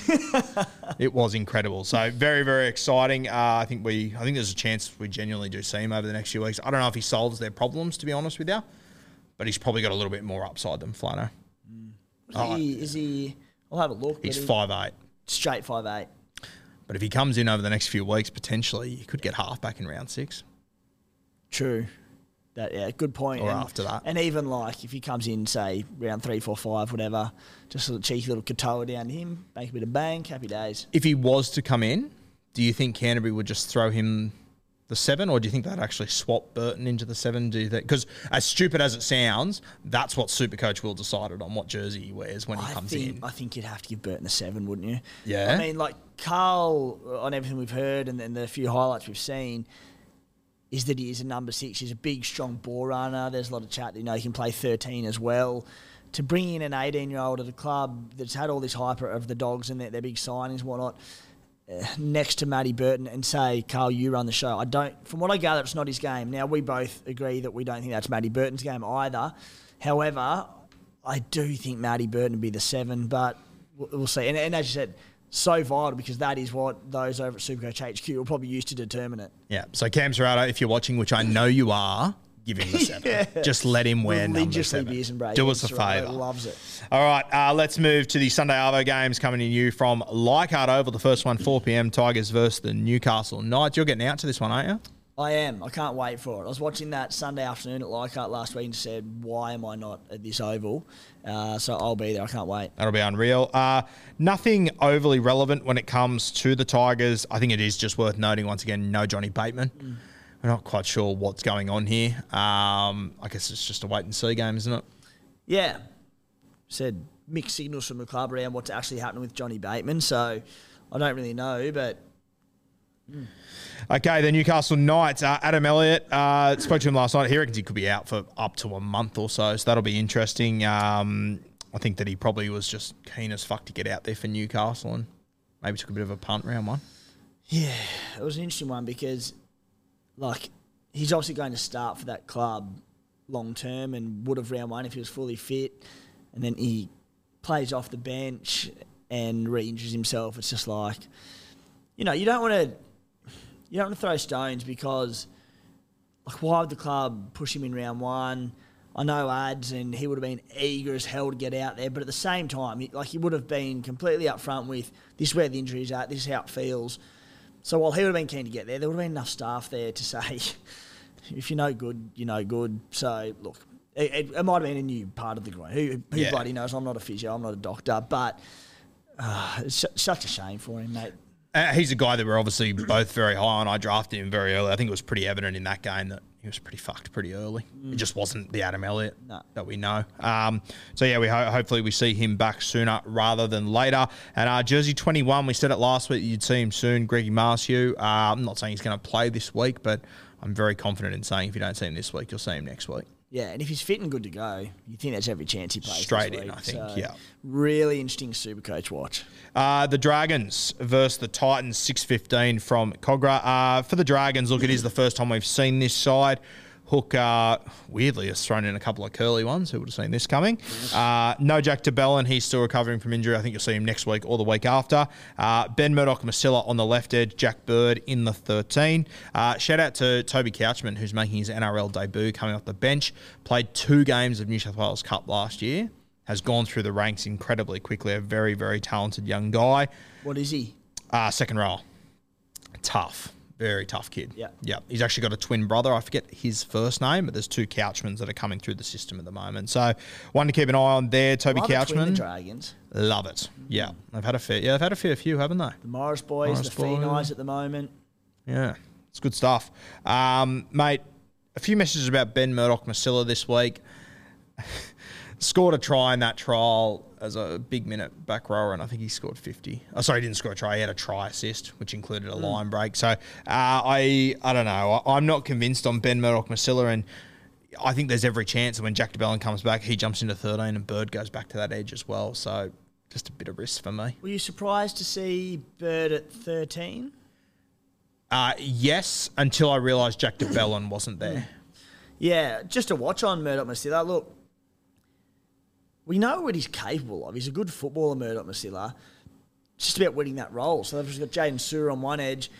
It was incredible. So very, very exciting. Uh, I think we, I think there's a chance we genuinely do see him over the next few weeks. I don't know if he solves their problems, to be honest with you, but he's probably got a little bit more upside than Flano. Is he? Is he? I'll have a look. He's he- five eight, straight five eight. but if he comes in over the next few weeks, potentially he could get half back in round six. True. That yeah, good point. Or and, after that. and even like if he comes in, say round three, four, five, whatever, just a cheeky little Katoa down to him, make a bit of bang, happy days. If he was to come in, do you think Canterbury would just throw him the seven, or do you think they'd actually swap Burton into the seven? Do you think? Because as stupid as it sounds, that's what Supercoach will decided on what jersey he wears when he I comes think in. I think you'd have to give Burton a seven, wouldn't you? Yeah. I mean, like Carl, on everything we've heard and, and the few highlights we've seen, is that he is a number six. He's a big, strong ball runner. There's a lot of chat that you know he can play 13 as well. To bring in an 18 year old at a club that's had all this hype of the dogs and their, their big signings, and whatnot, Uh, next to Matty Burton and say, Carl, you run the show. I don't. From what I gather, it's not his game. Now we both agree that we don't think that's Matty Burton's game either. However, I do think Matty Burton would be the seven, but we'll, we'll see. And, and as you said, so vital because that is what those over at Supercoach HQ will probably use to determine it. Yeah. So Cam Serrato, if you're watching, which I know you are, give him the seven. Just let him wear number seven. beers and. Do us a Right, favour. Loves it. All right, uh, let's move to the Sunday Arvo games coming to you from Leichhardt Oval. The first one, 4 p.m. Tigers versus the Newcastle Knights. You're getting out to this one, aren't you? I am. I can't wait for it. I was watching that Sunday afternoon at Leichhardt last week and said, why am I not at this oval? Uh, so I'll be there. I can't wait. That'll be unreal. Uh, nothing overly relevant when it comes to the Tigers. I think it is just worth noting once again, no Johnny Bateman. We're not quite sure what's going on here. Um, I guess it's just a wait and see game, isn't it? Yeah. Said mixed signals from the club around what's actually happening with Johnny Bateman. So I don't really know, but Okay, the Newcastle Knights. Uh, Adam Elliott uh, spoke to him last night. He reckons he could be out for up to a month or so, so that'll be interesting. Um, I think that he probably was just keen as fuck to get out there for Newcastle and maybe took a bit of a punt round one. Yeah, it was an interesting one because, like, he's obviously going to start for that club long term and would have round one if he was fully fit. And then he plays off the bench and re injures himself. It's just like, you know, you don't want to. You don't want to throw stones because, like, why would the club push him in round one? I know ads, and he would have been eager as hell to get out there. But at the same time, like, he would have been completely upfront with this is where the injury is at, this is how it feels. So while he would have been keen to get there, there would have been enough staff there to say, if you're no good, you're no good. So look, it, it, it might have been a new part of the groin. Who, who Yeah. bloody knows? I'm not a physio, I'm not a doctor, but uh, it's su- such a shame for him, mate. Uh, he's a guy that we're obviously both very high on. I drafted him very early. I think it was pretty evident in that game that he was pretty fucked pretty early. It just wasn't the Adam Elliott No. that we know. Um, so yeah, we ho- hopefully we see him back sooner rather than later. And uh, Jersey 21, we said it last week. You'd see him soon. Greggy Marzhew. Uh, I'm not saying he's going to play this week, but I'm very confident in saying if you don't see him this week, you'll see him next week. Yeah, and if he's fit and good to go, you think that's every chance he plays. Straight in. I think, So, yeah. Really interesting super coach watch. Uh, the Dragons versus the Titans, 6.15 from Kogarah. Uh, for the Dragons, look, it is the first time we've seen this side. Hook, uh, weirdly, has thrown in a couple of curly ones. Who would have seen this coming? Uh, no Jack de Belin. He's still recovering from injury. I think you'll see him next week or the week after. Uh, ben Murdoch Masila on the left edge. Jack Bird in the 13. Uh, shout out to Toby Couchman, who's making his NRL debut coming off the bench. Played two games of New South Wales Cup last year. Has gone through the ranks incredibly quickly. A very, very talented young guy. What is he? Uh, second row. Tough. Very tough kid. Yeah. Yeah. He's actually got a twin brother. I forget his first name, but there's two Couchmans that are coming through the system at the moment. So one to keep an eye on there. Toby Love Couchman. the Dragons. Love it. Yeah. They've had a fair yeah, they've had a fair few, haven't they? The Morris boys, Morris the boys. Phoenix at the moment. Yeah. It's good stuff. Um, mate, a few messages about Ben Murdoch Masila this week. scored a try in that trial as a big minute back rower, and I think he scored 50. Oh, sorry, he didn't score a try. He had a try assist, which included a line break. So uh, I I don't know. I, I'm not convinced on Ben Murdoch Masila, and I think there's every chance that when Jack de Belin comes back, he jumps into 13 and Bird goes back to that edge as well. So just a bit of risk for me. Were you surprised to see Bird at 13? Uh, yes, until I realised Jack de Belin wasn't there. Yeah, just a watch on Murdoch Masila. Look, we know what he's capable of. He's a good footballer, Murdoch Masila. It's just about winning that role. So they've just got Jaydn Su'A on one edge.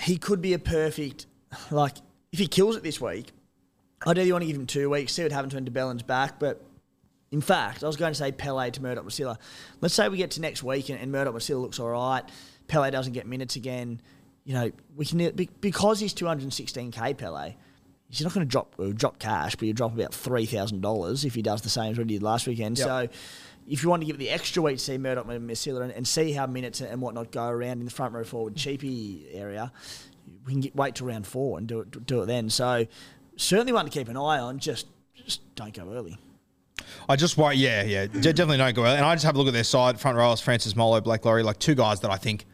He could be a perfect, like, if he kills it this week, ideally you want to give him two weeks, see what happens when de Belin's back. But in fact, I was going to say Pele to Murdoch Masila. Let's say we get to next week and, and Murdoch Masila looks all right. Pele doesn't get minutes again. You know, we can because he's 216k Pele. He's not going to drop uh, drop cash, but you drop about three thousand dollars if he does the same as what he did last weekend. Yep. So, if you want to give it the extra week to see Murdoch and Masila and, and see how minutes and whatnot go around in the front row forward cheapy area, we can get, wait till round four and do it do it then. So, certainly one to keep an eye on. Just just don't go early. I just worry, yeah, yeah, definitely don't go early. And I just have a look at their side front rowers: Francis Molo, Blake Lawrie, like two guys that I think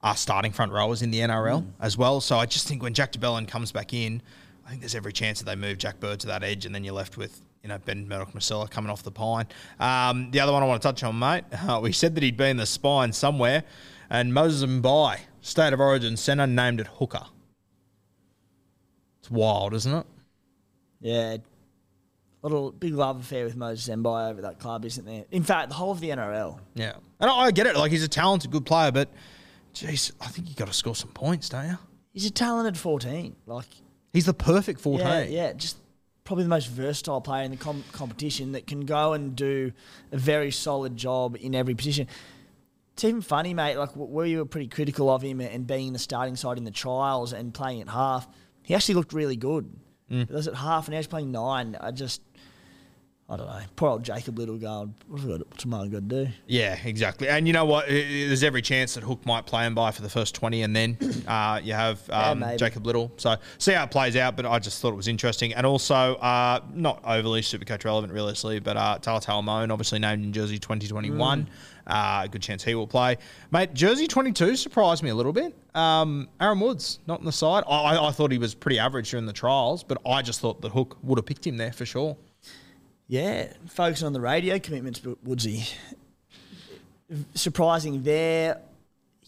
are starting front rowers in the NRL as well. So I just think when Jack de Belin comes back in, I think there's every chance that they move Jack Bird to that edge, and then you're left with you know Ben Murdoch Masila coming off the pine. Um, the other one I want to touch on, mate. Uh, we said that he'd be in the spine somewhere, and Moses Mbye, State of Origin centre, named it hooker. It's wild, isn't it? Yeah. A little big love affair with Moses Mbye over that club, isn't there? In fact, the whole of the NRL. Yeah, and I, I get it. Like he's a talented, good player, but geez, I think you got to score some points, don't you? He's a talented 14. Like, He's the perfect 14. Yeah, yeah, just probably the most versatile player in the com- competition that can go and do a very solid job in every position. It's even funny, mate. Like we were pretty critical of him and being in the starting side in the trials and playing at half. He actually looked really good. Mm. But was at half and now he's playing nine. I just I don't know. Poor old Jacob Liddle going, what's, what's Marlon got to do? Yeah, exactly. And you know what? There's every chance that Hook might play him by for the first 20 and then uh, you have um, yeah, Jacob Liddle. So see how it plays out, but I just thought it was interesting. And also, uh, not overly Supercoach relevant, realistically, but uh, Talatau Amone, obviously named in Jersey 2021. Mm. Uh, good chance he will play. Mate, Jersey 22 surprised me a little bit. Um, Aaron Woods, not on the side. I, I thought he was pretty average during the trials, but I just thought that Hook would have picked him there for sure. Yeah, focusing on the radio commitments, Woodsy. Surprising there.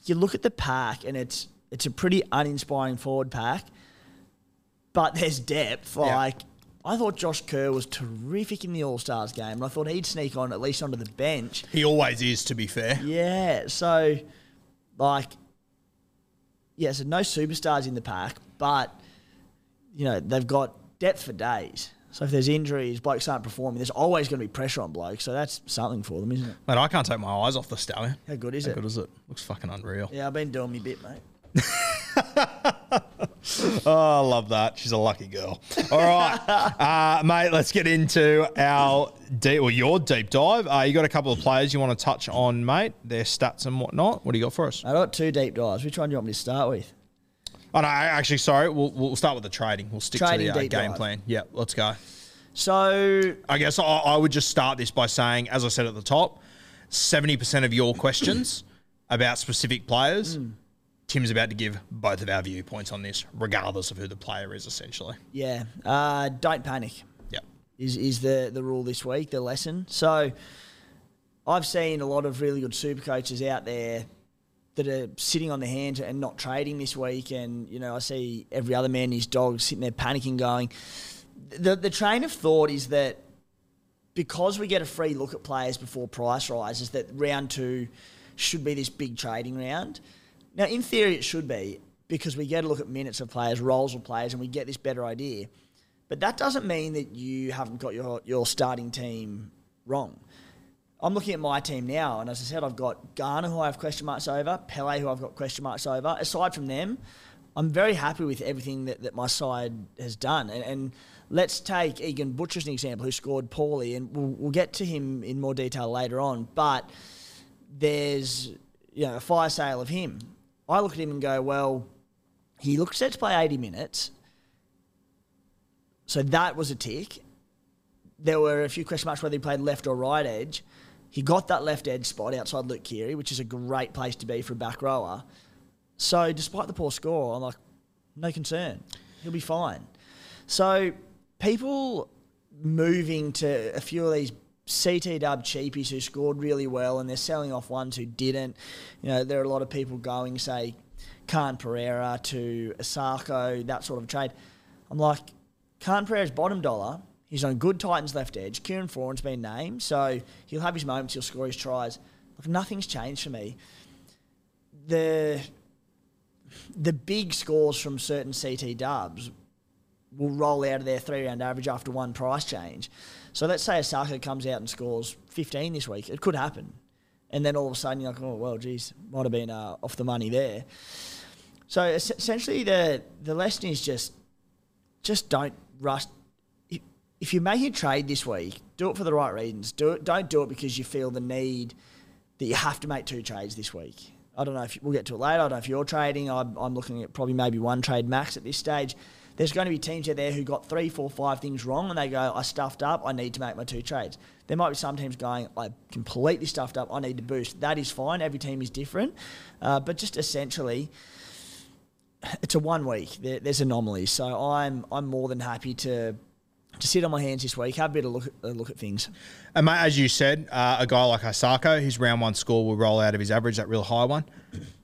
You look at the pack, and it's it's a pretty uninspiring forward pack, but there's depth. Like I thought Josh Kerr was terrific in the All Stars game, and I thought he'd sneak on at least onto the bench. He always is, to be fair. Yeah, so like, yeah, so no superstars in the pack, but you know they've got depth for days. So if there's injuries, blokes aren't performing, there's always going to be pressure on blokes. So that's something for them, isn't it? Mate, I can't take my eyes off the stallion. How good is How it? How good is it? Looks fucking unreal. Yeah, I've been doing me bit, mate. oh, I love that. She's a lucky girl. All right, uh, mate. Let's get into our deep, or your deep dive. Uh, you got a couple of players you want to touch on, mate. Their stats and whatnot. What do you got for us? I got two deep dives. Which one do you want me to start with? Oh no, actually, sorry. We'll, we'll start with the trading. We'll stick trading to the uh, game dive. plan. Yeah, let's go. So I guess I, I would just start this by saying, as I said at the top, seventy percent of your questions about specific players. Mm. Tim's about to give both of our viewpoints on this, regardless of who the player is, essentially. Yeah. Uh, don't panic. Yeah. Is is the the rule this week, the lesson. So I've seen a lot of really good super coaches out there that are sitting on the hands and not trading this week. And, you know, I see every other man and his dog sitting there panicking, going, the, the train of thought is that because we get a free look at players before price rises, that round two should be this big trading round. Now, in theory, it should be because we get a look at minutes of players, roles of players, and we get this better idea. But that doesn't mean that you haven't got your, your starting team wrong. I'm looking at my team now, and as I said, I've got Garner, who I have question marks over, Pele, who I've got question marks over. Aside from them, I'm very happy with everything that, that my side has done. And, and let's take Egan Butcher as an example, who scored poorly, and we'll, we'll get to him in more detail later on. But there's you know a fire sale of him. I look at him and go, well, he looks set to play 80 minutes. So that was a tick. There were a few question marks whether he played left or right edge. He got that left edge spot outside Luke Keary, which is a great place to be for a back rower. So despite the poor score, I'm like, no concern. He'll be fine. So people moving to a few of these CT dub cheapies who scored really well and they're selling off ones who didn't. You know, there are a lot of people going, say, Khan Pereira to Isaako, that sort of trade. I'm like, Khan Pereira's bottom dollar He's on good Titans left edge. Kieran Foran's been named, so he'll have his moments. He'll score his tries. Like nothing's changed for me. The the big scores from certain CT dubs will roll out of their three round average after one price change. So let's say Isaako comes out and scores 15 this week. It could happen. And then all of a sudden you're like, oh, well, geez, might have been uh, off the money there. So essentially the, the lesson is just just don't rush if you make a trade this week, do it for the right reasons. Do it. Don't do it because you feel the need that you have to make two trades this week. I don't know if we'll get to it later. I don't know if you're trading. I'm, I'm looking at probably maybe one trade max at this stage. There's going to be teams out there who got three, four, five things wrong, and they go, "I stuffed up. I need to make my two trades." There might be some teams going, "I completely stuffed up. I need to boost." That is fine. Every team is different, uh, but just essentially, it's a one week. There, there's anomalies, so I'm I'm more than happy to to sit on my hands this week, have a bit of look at, uh, look at things. And mate, as you said, uh, a guy like Isaako, his round one score will roll out of his average, that real high one,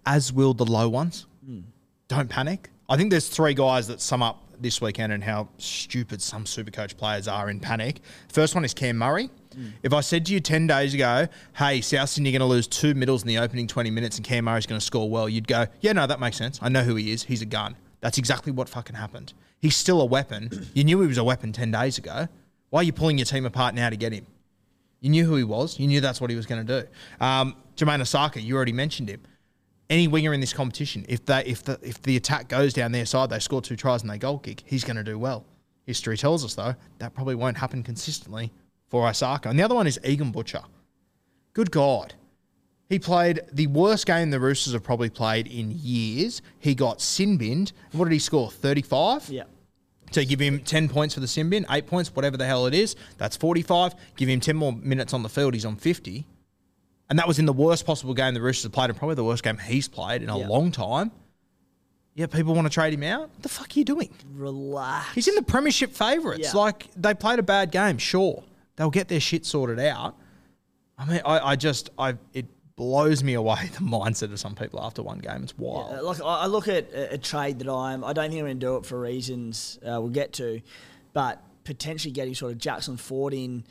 as will the low ones. Mm. Don't panic. I think there's three guys that sum up this weekend and how stupid some Supercoach players are in panic. First one is Cam Murray. Mm. If I said to you 10 days ago, hey, South Sydney are going to lose two middles in the opening 20 minutes and Cam Murray's going to score well, you'd go, yeah, no, that makes sense. I know who he is. He's a gun. That's exactly what fucking happened. He's still a weapon. You knew he was a weapon 10 days ago. Why are you pulling your team apart now to get him? You knew who he was. You knew that's what he was going to do. Um, Jamayne Isaako, you already mentioned him. Any winger in this competition, if they if the if the attack goes down their side, they score two tries and they goal kick, he's going to do well. History tells us though that probably won't happen consistently for Isaako. And the other one is Egan Butcher. Good God. He played the worst game the Roosters have probably played in years. He got sin binned. What did he score? 35? Yeah. So give him 10 points for the sin bin, 8 points, whatever the hell it is. That's 45. Give him 10 more minutes on the field. He's on 50. And that was in the worst possible game the Roosters have played and probably the worst game he's played in a Yeah. long time. Yeah, people want to trade him out. What the fuck are you doing? Relax. He's in the premiership favourites. Yeah. Like, they played a bad game, sure. They'll get their shit sorted out. I mean, I, I just, I it blows me away the mindset of some people after one game. It's wild. Uh, Like I look at a, a trade that I'm. I don't think I'm going to do it for reasons uh, we'll get to, but potentially getting sort of Jackson Ford in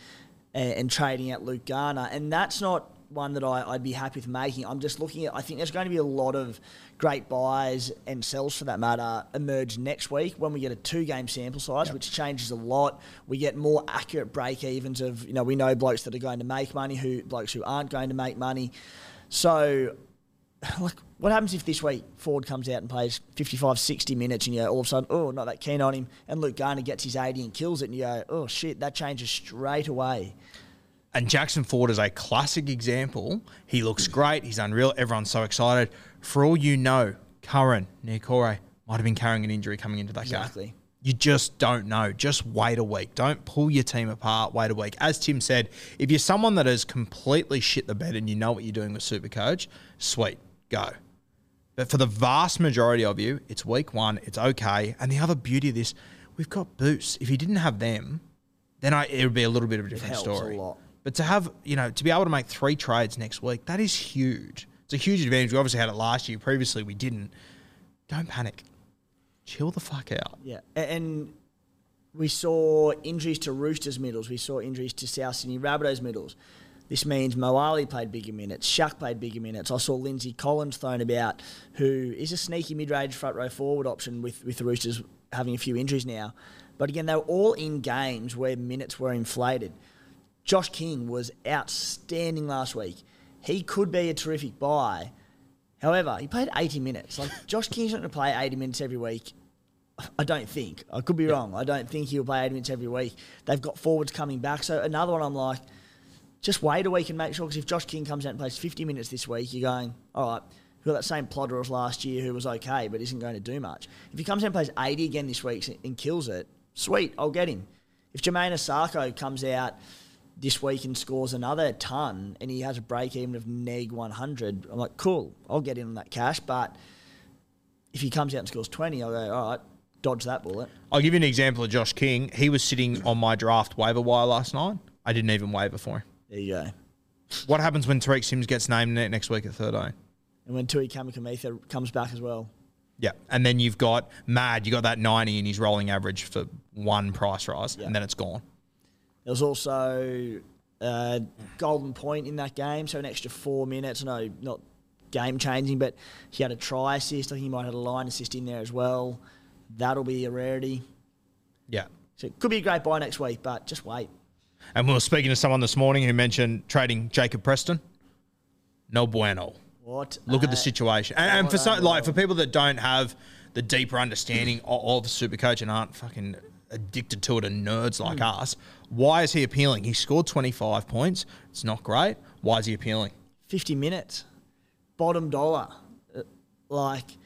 and, and trading out Luke Garner, and that's not one that I, I'd be happy with making. I'm just looking at. I think there's going to be a lot of great buys and sells for that matter emerge next week when we get a two game sample size, which changes a lot. We get more accurate break evens of you know we know blokes that are going to make money, who blokes who aren't going to make money. So like what happens if this week Ford comes out and plays 55, 60 minutes and you go, all of a sudden, oh, not that keen on him, and Luke Garner gets his 80 and kills it, and you go, oh shit, that changes straight away. And Jackson Ford is a classic example. He looks great. He's unreal. Everyone's so excited. For all you know, Curran, Nikore might have been carrying an injury coming into that Exactly. game. You just don't know. Just wait a week. Don't pull your team apart. Wait a week. As Tim said, if you're someone that has completely shit the bed and you know what you're doing with Supercoach, sweet, go. But for the vast majority of you, it's week one. It's okay. And the other beauty of this, we've got boots. If you didn't have them, then I, it would be a little bit of a different helps a story. But to have, you know, to be able to make three trades next week, that is huge. It's a huge advantage. We obviously had it last year. Previously, we didn't. Don't panic. Chill the fuck out. Yeah, and we saw injuries to Roosters middles. We saw injuries to South Sydney Rabbitohs middles. This means Moale played bigger minutes. Shuck played bigger minutes. I saw Lindsay Collins thrown about, who is a sneaky mid-range front row forward option with, with the Roosters having a few injuries now. But again, they were all in games where minutes were inflated. Josh King was outstanding last week. He could be a terrific buy. However, he played 80 minutes. Like Josh King's not going to play 80 minutes every week. I don't think. I could be wrong. I don't think he'll play 80 minutes every week. They've got forwards coming back. So another one I'm like, just wait a week and make sure. Because if Josh King comes out and plays 50 minutes this week, you're going, all right, we've got that same plodder as last year who was okay but isn't going to do much. If he comes out and plays 80 again this week and kills it, sweet, I'll get him. If Jamayne Isaako comes out this week and scores another ton and he has a break even of neg 100, I'm like, cool, I'll get in on that cash. But if he comes out and scores 20, I'll go, all right, dodge that bullet. I'll give you an example of Josh King. He was sitting on my draft waiver wire last night. I didn't even waiver for him. There you go. What happens when Tariq Sims gets named next week at 13? And when Tui Kamikamica comes back as well. Yeah. And then you've got Mad, you got that 90 in his rolling average for one price rise, Yeah. and then it's gone. There was also a golden point in that game, so an extra four minutes. No, not game changing, but he had a try assist. I think he might have had a line assist in there as well. That'll be a rarity. Yeah. So it could be a great buy next week, but just wait. And we were speaking to someone this morning who mentioned trading Jacob Preston. No bueno. What? Look at the situation. And, and for a- like for people that don't have the deeper understanding of, of Supercoach and aren't fucking addicted to it and nerds like Hmm. us, why is he appealing? He scored 25 points. It's not great. Why is he appealing? 50 minutes. Bottom dollar. Uh, Like,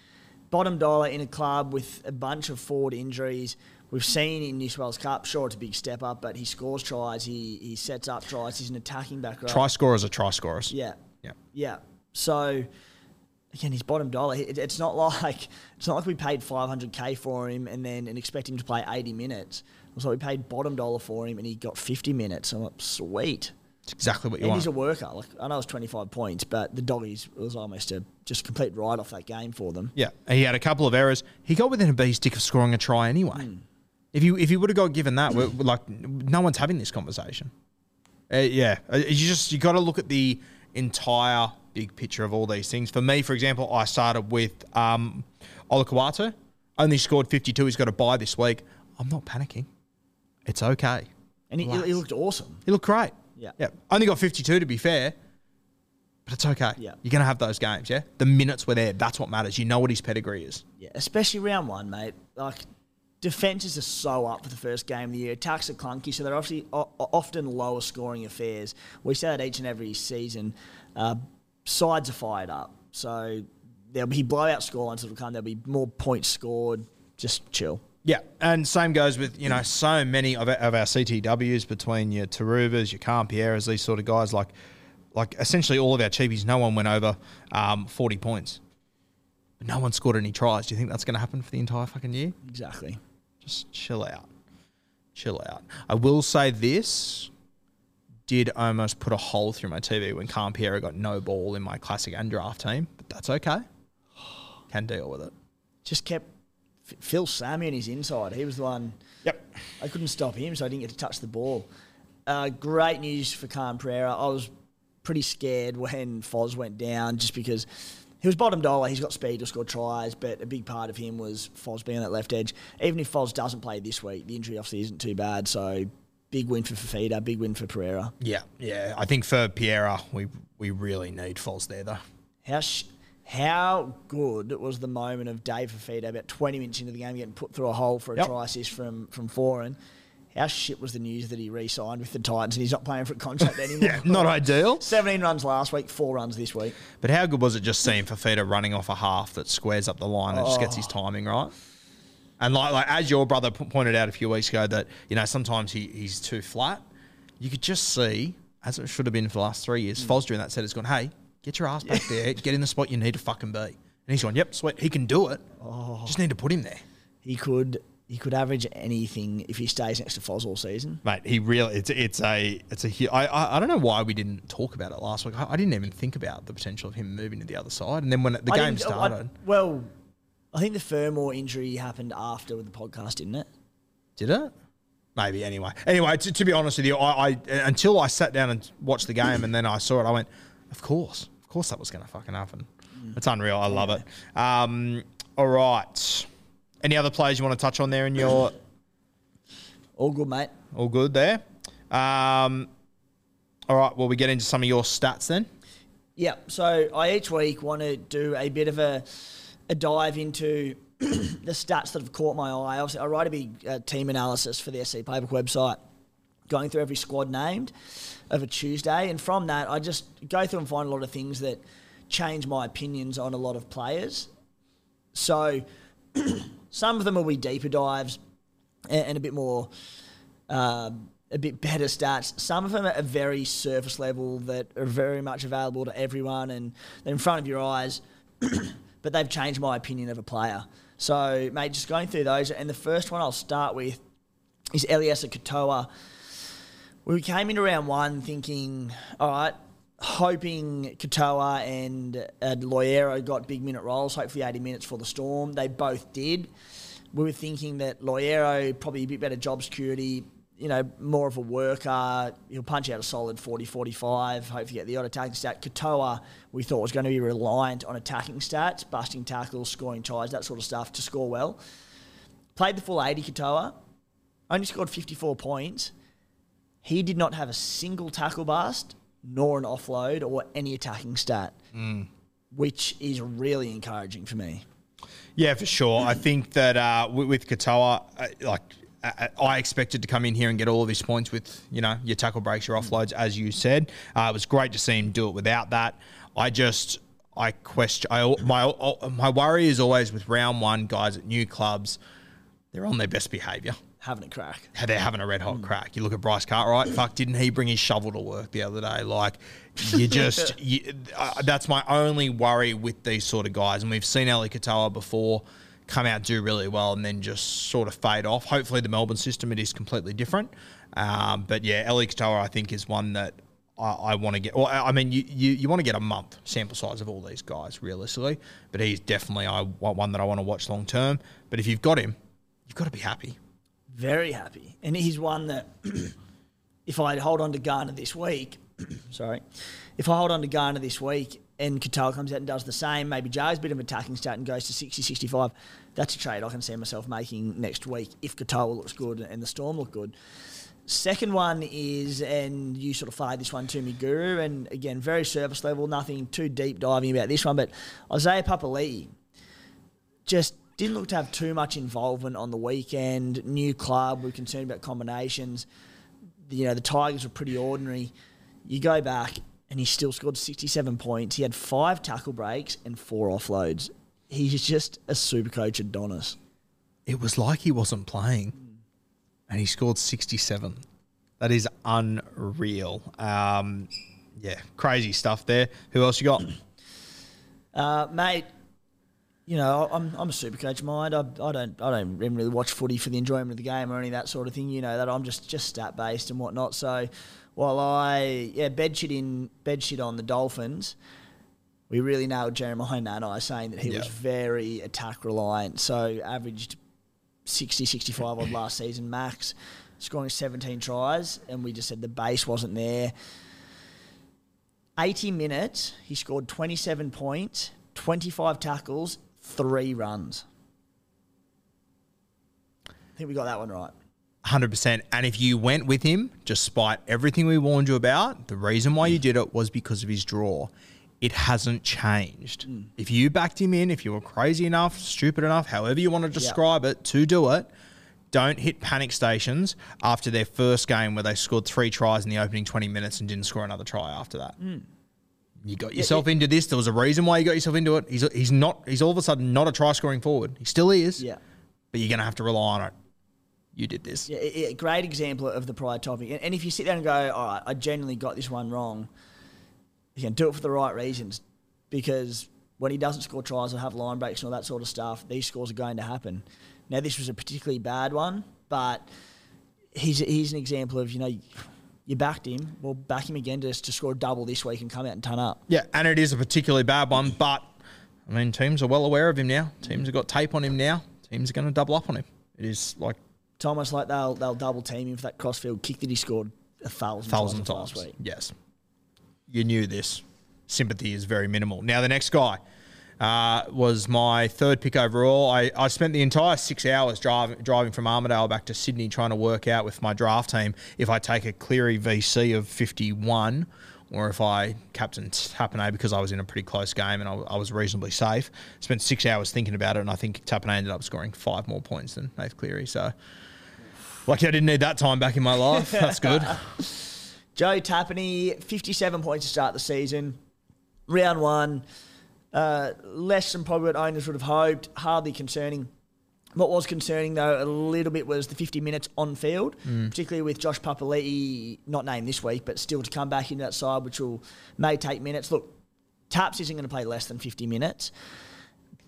bottom dollar in a club with a bunch of forward injuries. We've seen in New South Wales Cup, sure, it's a big step up, but he scores tries, he, he sets up tries, he's an attacking back row. Try scorers are try scorers. Yeah. Yeah. Yeah. So, again, he's bottom dollar. It's not like it's not like we paid 500k for him and then and expect him to play 80 minutes. It's like we paid bottom dollar for him and he got 50 minutes. I'm like, sweet. It's exactly what you. And want. he's a worker. Like I know it's 25 points, but the doggies was almost a just complete write off that game for them. Yeah, he had a couple of errors. He got within a bee's dick of scoring a try anyway. Hmm. If you if you would have got given that, like no one's having this conversation. Uh, yeah, Uh, you just you got to look at the entire big picture of all these things. For me, for example, I started with um, Olakau'atu. only scored 52. He's got a buy this week. I'm not panicking. It's okay. And he, Relax. he looked awesome. He looked great. Yeah. Yeah. Only got 52 to be fair, but it's okay. Yeah. You're going to have those games, yeah? The minutes were there. That's what matters. You know what his pedigree is. Yeah, especially round one, mate. Like defenses are so up for the first game of the year. Attacks are clunky, so they're obviously o- often lower scoring affairs. We say that each and every season. Uh, sides are fired up, so there'll be blowout scorelines that'll come. There'll be more points scored. Just chill. Yeah, and same goes with you know so many of our, of our CTWs between your Tarubas, your Campieras, these sort of guys. Like, like essentially all of our cheapies, no one went over um, forty points. But no one scored any tries. Do you think that's going to happen for the entire fucking year? Exactly. Just chill out, chill out. I will say this did almost put a hole through my TV when Campiera got no ball in my classic and draft team, but that's okay. Can deal with it. Just kept Phil Sami on his inside. He was the one. Yep. I couldn't stop him, so I didn't get to touch the ball. Uh, great news for Khan Pereira. I was pretty scared when Foz went down just because he was bottom dollar. He's got speed to score tries, but a big part of him was Foz being on that left edge. Even if Foz doesn't play this week, the injury obviously isn't too bad. So big win for Fifita, big win for Pereira. Yeah, yeah. I think for Pereira, we we really need falls there though. How sh- how good was the moment of Dave Fifita about 20 minutes into the game getting put through a hole for a Yep. try assist from from Foran? How shit was the news that he re-signed with the Titans and he's not playing for a contract anymore? Yeah, not ideal. 17 runs last week, four runs this week. But how good was it just seeing Fifita running off a half that squares up the line and just gets his Oh. timing right? And like, like as your brother p- pointed out a few weeks ago, that you know sometimes he, he's too flat. You could just see, as it should have been for the last three Mm. years, Foz during that set has gone, "Hey, get your ass back there, get in the spot you need to fucking be." And he's gone, "Yep, sweet, he can do it. Oh. Just need to put him there." He could he could average anything if he stays next to Foz all season. Mate, he really it's it's a it's a I, I I don't know why we didn't talk about it last week. I, I didn't even think about the potential of him moving to the other side. And then when the I game started, well, I think the Furmore injury happened after with the podcast, didn't it? did it? Maybe anyway. Anyway, to, to be honest with you, I, I until I sat down and watched the game and then I saw it, I went, of course, of course that was going to fucking happen. It's unreal. I love it. Um, all right. Any other players you want to touch on there in your All good, mate. all good there? Um, all right. Well, we get into some of your stats then. Yeah, so I each week want to do a bit of a, a dive into the stats that have caught my eye. Obviously, I write a big uh, team analysis for the SC Playbook website, going through every squad named of a Tuesday, and from that, I just go through and find a lot of things that change my opinions on a lot of players. So, some of them will be deeper dives and, and a bit more um, a bit better stats. Some of them are very surface level that are very much available to everyone and in front of your eyes, but they've changed my opinion of a player. So, mate, just going through those, and the first one I'll start with is Eliesa Katoa. We came into round one thinking, all right, hoping Katoa and uh, Loiero got big minute roles, hopefully 80 minutes for the Storm. They both did. We were thinking that Loiero, probably a bit better job security, you know, more of a worker. He'll punch out a solid 40, 45, hopefully get the odd attacking stat. Katoa, we thought was going to be reliant on attacking stats, busting tackles, scoring tries, that sort of stuff to score well. Played the full 80 Katoa, only scored 54 points. He did not have a single tackle bust, nor an offload, or any attacking stat, which is really encouraging for me. Yeah, for sure. I think that uh, with, with Katoa, uh, like I expected to come in here and get all of his points with you know your tackle breaks, your offloads, as you said. Uh, it was great to see him do it without that. I just I question. I my my worry is always with round one guys at new clubs. They're on their best behaviour. Having a crack. they're having a red hot crack. You look at Bryce Cartwright. Fuck, didn't he bring his shovel to work the other day? Like, you just you, uh, that's my only worry with these sort of guys. And we've seen Ali Katoa before come out do really well and then just sort of fade off. Hopefully, the Melbourne system it is completely different. Um, but yeah, Ali Katoa I think is one that. I, I want to get. Well, I mean, you, you, you want to get a month sample size of all these guys, realistically. But he's definitely I one that I want to watch long term. But if you've got him, you've got to be happy. Very happy. And he's one that, if I hold on to Garner this week, sorry, if I hold on to Garner this week, and Katoa comes out and does the same, maybe Jay's bit of attacking stat and goes to 60, 65, that's a trade I can see myself making next week if Katoa looks good and the Storm look good. Second one is, and you sort of flagged this one to me, Guru, and again, very surface level, nothing too deep diving about this one, but Isaiah Papali'i just didn't look to have too much involvement on the weekend. New club, we're concerned about combinations. You know, the Tigers were pretty ordinary. You go back, and he still scored 67 points. He had five tackle breaks and four offloads. He's just a super coach Adonis. It was like he wasn't playing, and he scored 67. That is unreal. Um, yeah, crazy stuff there. Who else you got? Uh, mate, you know, I'm, I'm a super coach mind. I, I don't I don't really watch footy for the enjoyment of the game or any of that sort of thing. You know that I'm just just stat based and whatnot. So while I yeah bed shit in bed shit on the Dolphins, we really nailed Jeremiah Nanai saying that he Yeah. was very attack reliant. So averaged 60, 65 on last season max, scoring 17 tries, and we just said the base wasn't there. 80 minutes, he scored 27 points, 25 tackles, three runs. I think we got that one right. Hundred percent. And if you went with him, despite everything we warned you about, the reason why you mm. did it was because of his draw. It hasn't changed. Mm. If you backed him in, if you were crazy enough, stupid enough, however you want to describe it, to do it, don't hit panic stations after their first game where they scored three tries in the opening twenty minutes and didn't score another try after that. Mm. You got yourself into this. There was a reason why you got yourself into it. He's he's not. He's all of a sudden not a try scoring forward. He still is. Yeah. But you're gonna have to rely on it. You did this. Yeah, a a great example of the prior topic. And, and if you sit down and go, all right, I genuinely got this one wrong, you can do it for the right reasons. Because when he doesn't score tries or have line breaks and all that sort of stuff, these scores are going to happen. Now, this was a particularly bad one, but he's, he's an example of, you know, you backed him, well, back him again just to score a double this week and come out and turn up. Yeah, and it is a particularly bad one, but I mean, teams are well aware of him now. Teams have got tape on him now. Teams are going to double up on him. It is like It's almost like they'll, they'll double team him for that crossfield kick that he scored a thousand, thousand times, times. last week. Yes, you knew this. Sympathy is very minimal. Now the next guy uh, was my third pick overall. I, I spent the entire six hours driving driving from Armidale back to Sydney trying to work out with my draft team if I take a Cleary VC of fifty one. Or if I captained Tapine because I was in a pretty close game and I, I was reasonably safe. Spent six hours thinking about it, and I think Tapine ended up scoring five more points than Nath Cleary. So, lucky I didn't need that time back in my life. That's good. Joe Tapine, 57 points to start the season. Round one, uh, less than probably what owners would have hoped. Hardly concerning. What was concerning, though, a little bit was the 50 minutes on field, particularly with Josh Papali'i, not named this week, but still to come back into that side, which will may take minutes. Look, Taps isn't going to play less than 50 minutes.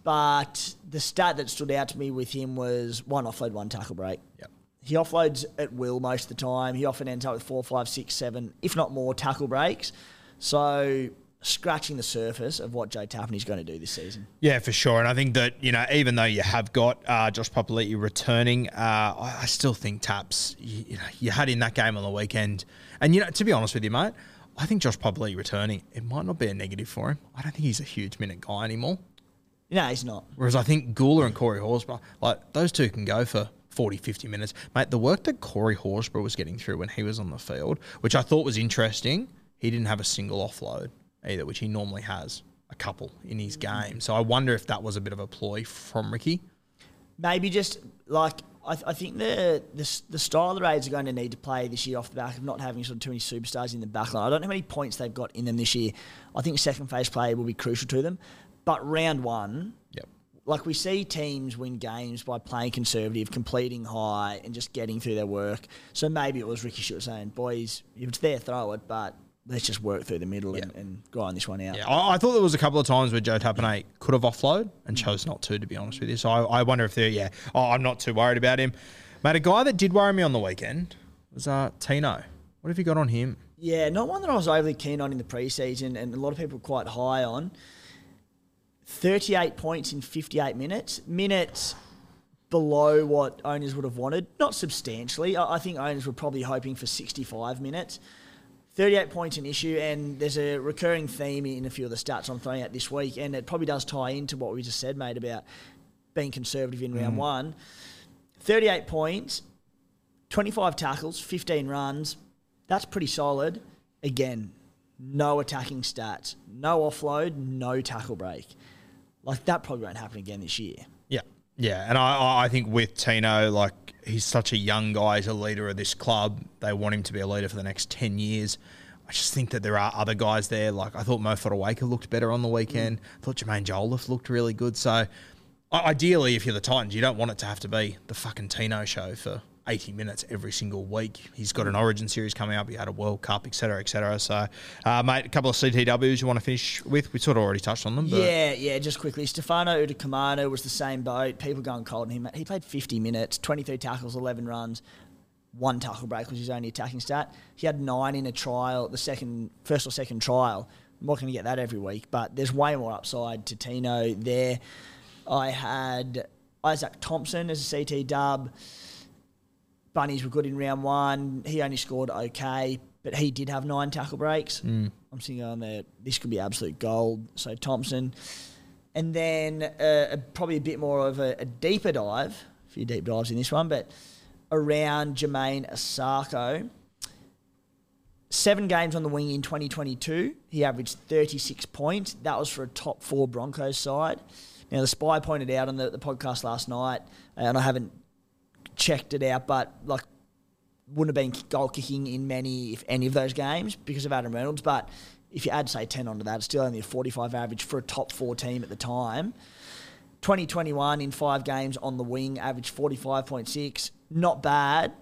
But the stat that stood out to me with him was one offload, one tackle break. Yep. He offloads at will most of the time. He often ends up with four, five, six, seven, if not more, tackle breaks. So scratching the surface of what Joe Tapine's going to do this season. Yeah, for sure. And I think that, you know, even though you have got uh, Josh Papali'i returning, uh, I, I still think Taps, you, you know, you had in that game on the weekend. And, you know, to be honest with you, mate, I think Josh Papali'i returning, it might not be a negative for him. I don't think he's a huge minute guy anymore. No, he's not. Whereas I think Guler and Corey Horsburgh, like, those two can go for 40, 50 minutes. Mate, the work that Corey Horsburgh was getting through when he was on the field, which I thought was interesting, he didn't have a single offload either, which he normally has a couple in his game. So I wonder if that was a bit of a ploy from Ricky. Maybe just like I, th- I think the, the the style the Raiders are going to need to play this year off the back of not having sort of too many superstars in the back line. I don't know how many points they've got in them this year. I think second phase play will be crucial to them. But round one. Like we see teams win games by playing conservative, completing high, and just getting through their work. So maybe it was Ricky Stuart saying, "Boys, if it's there, throw it, but let's just work through the middle and, and grind this one out." Yeah, I, I thought there was a couple of times where Joe Tapine could have offload and chose not to, to be honest with you. So I, I wonder if they're, yeah, oh, I'm not too worried about him. Mate, a guy that did worry me on the weekend was uh, Tino. What have you got on him? Yeah, not one that I was overly keen on in the preseason, and a lot of people were quite high on. 38 points in 58 minutes. Minutes below what owners would have wanted. Not substantially. I I think owners were probably hoping for 65 minutes. 38 points an issue, and there's a recurring theme in a few of the stats I'm throwing out this week, and it probably does tie into what we just said, mate, about being conservative in round mm. one. 38 points, 25 tackles, 15 runs. That's pretty solid. Again, no attacking stats, no offload, no tackle break. Like that probably won't happen again this year. Yeah, yeah, and I- I, think with Tino, like he's such a young guy, he's a leader of this club. They want him to be a leader for the next ten years. I just think that there are other guys there. Like I thought Mo Fotuaika looked better on the weekend. Mm. I thought Jaimin Jolliffe looked really good. So ideally, if you're the Titans, you don't want it to have to be the fucking Tino show for 80 minutes every single week. He's got an Origin series coming up. He had a World Cup, etc., etc. So, uh, mate, a couple of CTWs you want to finish with? We sort of already touched on them. But Yeah, yeah, just quickly. Stefano Utoikamanu was the same boat. People going cold on him. He played 50 minutes, 23 tackles, 11 runs. One tackle break was his only attacking stat. He had nine in a trial, the second, first or second trial. I'm not going to get that every week, but there's way more upside to Tino there. I had Izaac Thompson as a CT dub. Bunnies were good in round one. He only scored okay, but he did have nine tackle breaks. I'm thinking on there, this could be absolute gold. So Thompson. And then uh, probably a bit more of a, a deeper dive, a few deep dives in this one, but around Jamayne Isaako. Seven games on the wing in 2022. He averaged 36 points. That was for a top four Broncos side. Now, the spy pointed out on the, the podcast last night, and I haven't checked it out, but like wouldn't have been goal kicking in many, if any of those games because of Adam Reynolds. But if you add, say, 10 onto that, it's still only a 45 average for a top four team at the time. 2021 in five games on the wing, averaged 45.6. Not bad,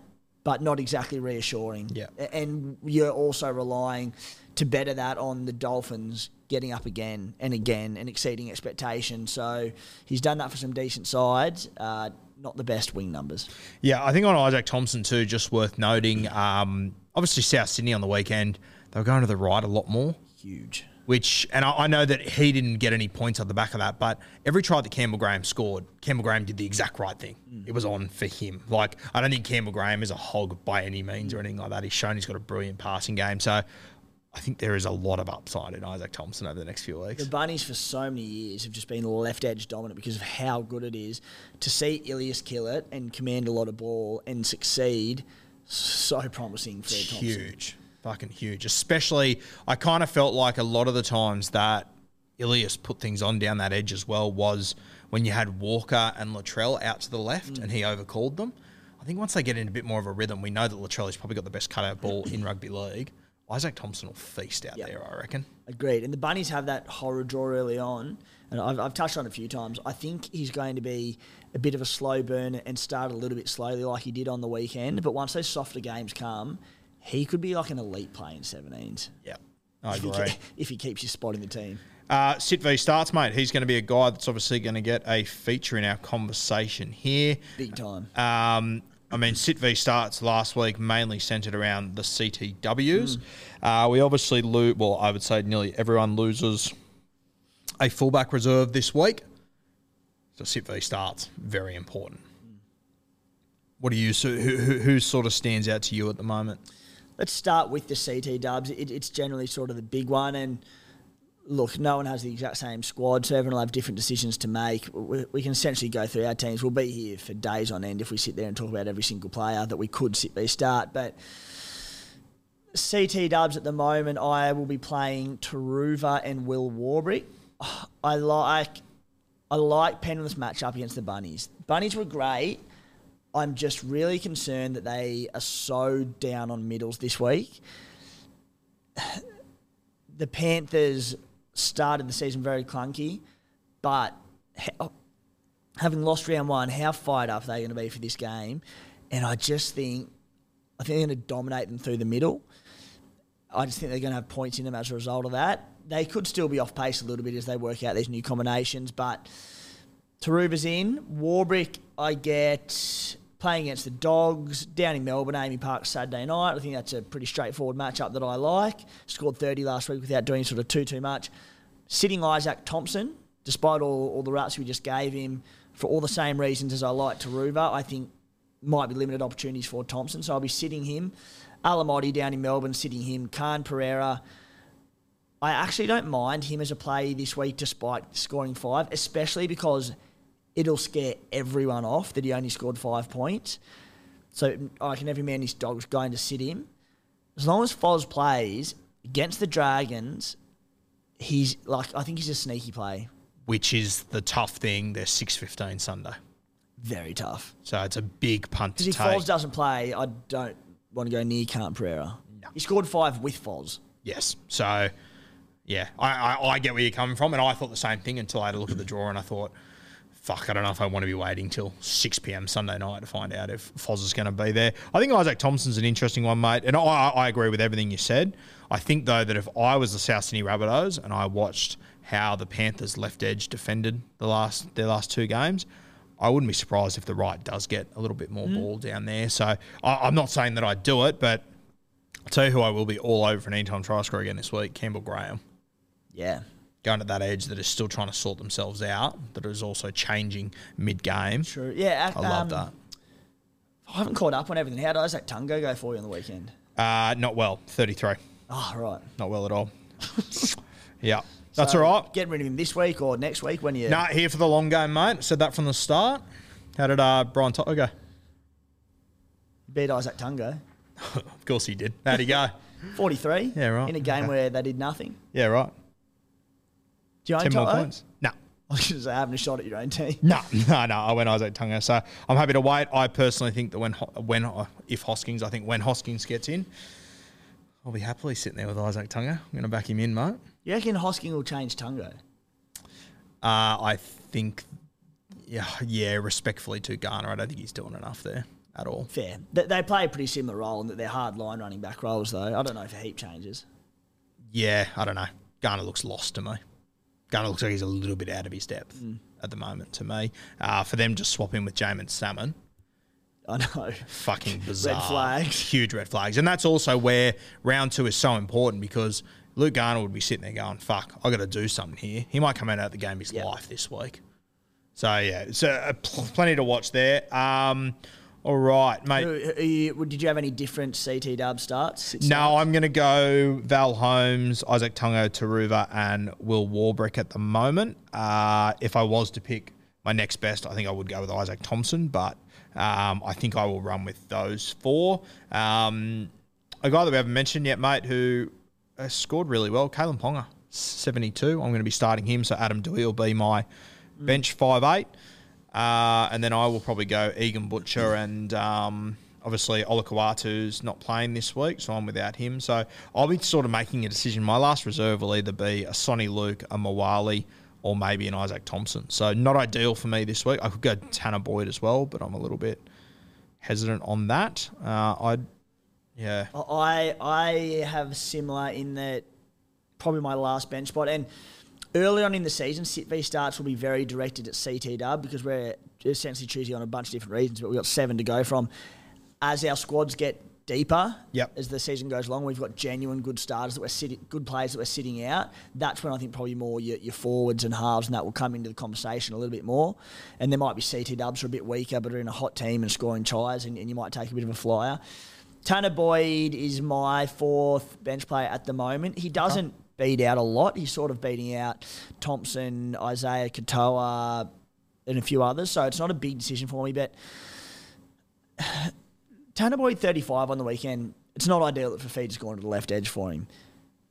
but not exactly reassuring. Yeah. And you're also relying to better that on the Dolphins getting up again and again and exceeding expectations. So he's done that for some decent sides. Uh, not the best wing numbers. Yeah, I think on Izaac Thompson too, just worth noting. Um, obviously, South Sydney on the weekend, they were going to the right a lot more. Huge. Which, and I, I know that he didn't get any points on the back of that, but every try that Campbell Graham scored, Campbell Graham did the exact right thing. It was on for him. Like, I don't think Campbell Graham is a hog by any means or anything like that. He's shown he's got a brilliant passing game. So I think there is a lot of upside in Izaac Thompson over the next few weeks. The Bunnies for so many years have just been left edge dominant because of how good it is. To see Ilias kill it and command a lot of ball and succeed, so promising for Thompson. huge, fucking huge. Especially, I kind of felt like a lot of the times that Ilias put things on down that edge as well was when you had Walker and Latrell out to the left mm. and he overcalled them. I think once they get in a bit more of a rhythm, we know that Latrell has probably got the best cutout ball in rugby league. Izaac Thompson will feast out Yep. there, I reckon. Agreed. And the Bunnies have that horror draw early on. And I've, I've touched on it a few times. I think he's going to be a bit of a slow burn and start a little bit slowly like he did on the weekend. But once those softer games come, he could be like an elite player in 17s. Yeah, I If he, agree. ke- if he keeps his spot in the team. Uh, Sit V starts, mate. He's going to be a guy that's obviously going to get a feature in our conversation here. Big time. Um, I mean, Sit V starts last week mainly centered around the CTWs. Uh, we obviously lose, well, I would say nearly everyone loses a fullback reserve this week. So Sit V starts, very important. What do you, so who, who, who sort of stands out to you at the moment? Let's start with the CT dubs. It, it's generally sort of the big one. And look, no one has the exact same squad, so everyone will have different decisions to make. We, we can essentially go through our teams. We'll be here for days on end if we sit there and talk about every single player that we could sit there start. But CT dubs at the moment, I will be playing Turuva and Will Warbrick. I like I like Penrith's matchup against the Bunnies. Bunnies were great. I'm just really concerned that they are so down on middles this week. The Panthers started the season very clunky, but ha- oh, having lost round one, how fired up are they going to be for this game? And I just think, I think they're going to dominate them through the middle. I just think they're going to have points in them as a result of that. They could still be off pace a little bit as they work out these new combinations, but Turuva's in. Warbrick, I get playing against the Dogs down in Melbourne, AAMI Park Saturday night. I think that's a pretty straightforward matchup that I like. Scored 30 last week without doing sort of too, too much. Sitting Izaac Thompson, despite all, all the routes we just gave him, for all the same reasons as I like Turuva, I think might be limited opportunities for Thompson. So I'll be sitting him. Alamoti down in Melbourne, sitting him. Khan Pereira. I actually don't mind him as a play this week despite scoring five, especially because it'll scare everyone off that he only scored five points. So I can every man his dog's going to sit him. As long as Foz plays against the Dragons, he's like I think he's a sneaky play. which is the tough thing. They're six fifteen Sunday, Very tough. so it's a big punt to Because if take. Foz doesn't play, I don't want to go near Khan Pereira. He scored five with Foz. Yes. So, yeah, I, I, I get where you're coming from, and I thought the same thing until I had a look at the draw, and I thought, fuck, I don't know if I want to be waiting till 6 p.m. Sunday night to find out if Foz is going to be there. I think Izaac Thompson's an interesting one, mate, and I, I agree with everything you said. I think though that if I was the South Sydney Rabbitohs and I watched how the Panthers left edge defended the last their last two games. I wouldn't be surprised if the right does get a little bit more mm. ball down there. So I, I'm not saying that I'd do it, but I'll tell you who I will be all over for an anytime try score again this week, Campbell Graham. Yeah. Going to that edge that is still trying to sort themselves out, that is also changing mid game. True. Yeah. I love um, that. I haven't caught up on everything. How did Izack Tago go for you on the weekend? Uh, not well, 33. Oh, right. Not well at all. yeah. That's So, all right. Getting rid of him this week or next week when you. Nah, here for the long game, mate. Said that from the start. How did uh, Brian To'o go? beat Izack Tago. Of course he did. How'd he go? 43. Yeah, right. In a game Okay. where they did nothing. yeah, right. Do you own 10 more points. No. I was going having a shot at your own team. No, no, no. I went Izack Tago, so I'm happy to wait. I personally think that when when uh, if Hoskins, I think when Hoskins gets in, I'll be happily sitting there with Izack Tago. I'm going to back him in, mate. You reckon Hosking will change Tago? Uh, I think, yeah, yeah. Respectfully to Garner, I don't think he's doing enough there at all. Fair. They, they play a pretty similar role in that they're hard line running back roles, though. I don't know if a heap changes. Yeah, I don't know. Garner looks lost to me. Garner looks like he's a little bit out of his depth at the moment to me. Uh, for them just swap him with Jaeman Salmon, I know. fucking bizarre. flags. Huge red flags. And that's also where round two is so important because Luke Garner would be sitting there going, fuck, I got to do something here. He might come out of the game his Yep. life this week. So, yeah, it's uh, pl- plenty to watch there. Um, all right, mate. Who- you- Did you have any different CT dub starts? No, I'm going to go Val Holmes, Izack Tago, Turuva, and Will Warbrick at the moment. Uh, if I was to pick my next best, I think I would go with Izaac Thompson, but um, I think I will run with those four. Um, a guy that we haven't mentioned yet, mate, who scored really well, Kalyn Ponga, 72. I'm going to be starting him, so Adam Doueihi will be my bench five eight. Uh, and then I will probably go Egan Butcher and um, obviously Olakau'atu's not playing this week, so I'm without him. So I'll be sort of making a decision. My last reserve will either be a Sonny Luke, a Moale, or maybe an Izaac Thompson. So not ideal for me this week. I could go Tanah Boyd as well, but I'm a little bit hesitant on that. Uh, I'd, yeah. I I have similar in that probably my last bench spot and early on in the season, sit v starts will be very directed at CTW because we're essentially choosing on a bunch of different reasons, but we've got seven to go from. As our squads get deeper, Yep. as the season goes along, we've got genuine good starters that we're sitting, good players that we're sitting out. That's when I think probably more your, your forwards and halves and that will come into the conversation a little bit more. And there might be CT dubs who are a bit weaker, but are in a hot team and scoring tries, and, and you might take a bit of a flyer. Tanah Boyd is my fourth bench player at the moment. He doesn't beat out a lot. He's sort of beating out Thompson, Isaiah Katoa, and a few others. So it's not a big decision for me. But Tanah Boyd 35 on the weekend. It's not ideal that Fifita's gone to the left edge for him.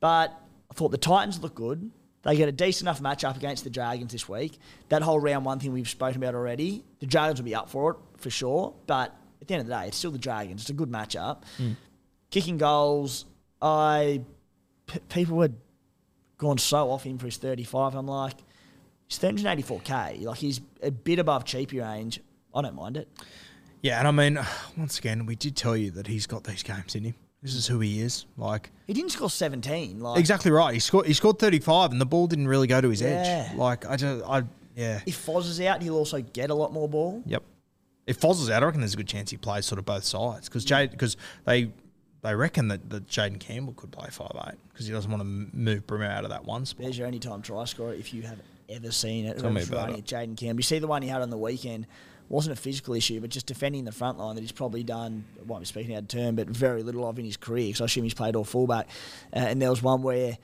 But I thought the Titans look good. They get a decent enough matchup against the Dragons this week. That whole round one thing we've spoken about already. The Dragons will be up for it for sure. But at the end of the day, it's still the Dragons. It's a good matchup. Mm. Kicking goals, I p- people were gone so off him for his 35. I'm like, he's 384k. Like he's a bit above cheapy range. I don't mind it. Yeah, and I mean, once again, we did tell you that he's got these games in him. This is who he is. Like, He didn't score 17. Like exactly right. He scored. He scored 35, and the ball didn't really go to his Yeah. edge. Like, I just, I, yeah. if Foz is out, he'll also get a lot more ball. Yep. If Foz is out, I reckon there's a good chance he plays sort of both sides because Jade because they they reckon that, that Jayden Campbell could play five eight because he doesn't want to move Brimmer out of that one spot. There's your anytime try scorer if you have ever seen it. Tell me about running it. Jayden Campbell. You see the one he had on the weekend wasn't a physical issue, but just defending the front line that he's probably done, well, I'm speaking out of turn, but very little of in his career, because I assume he's played all fullback. Uh, and there was one where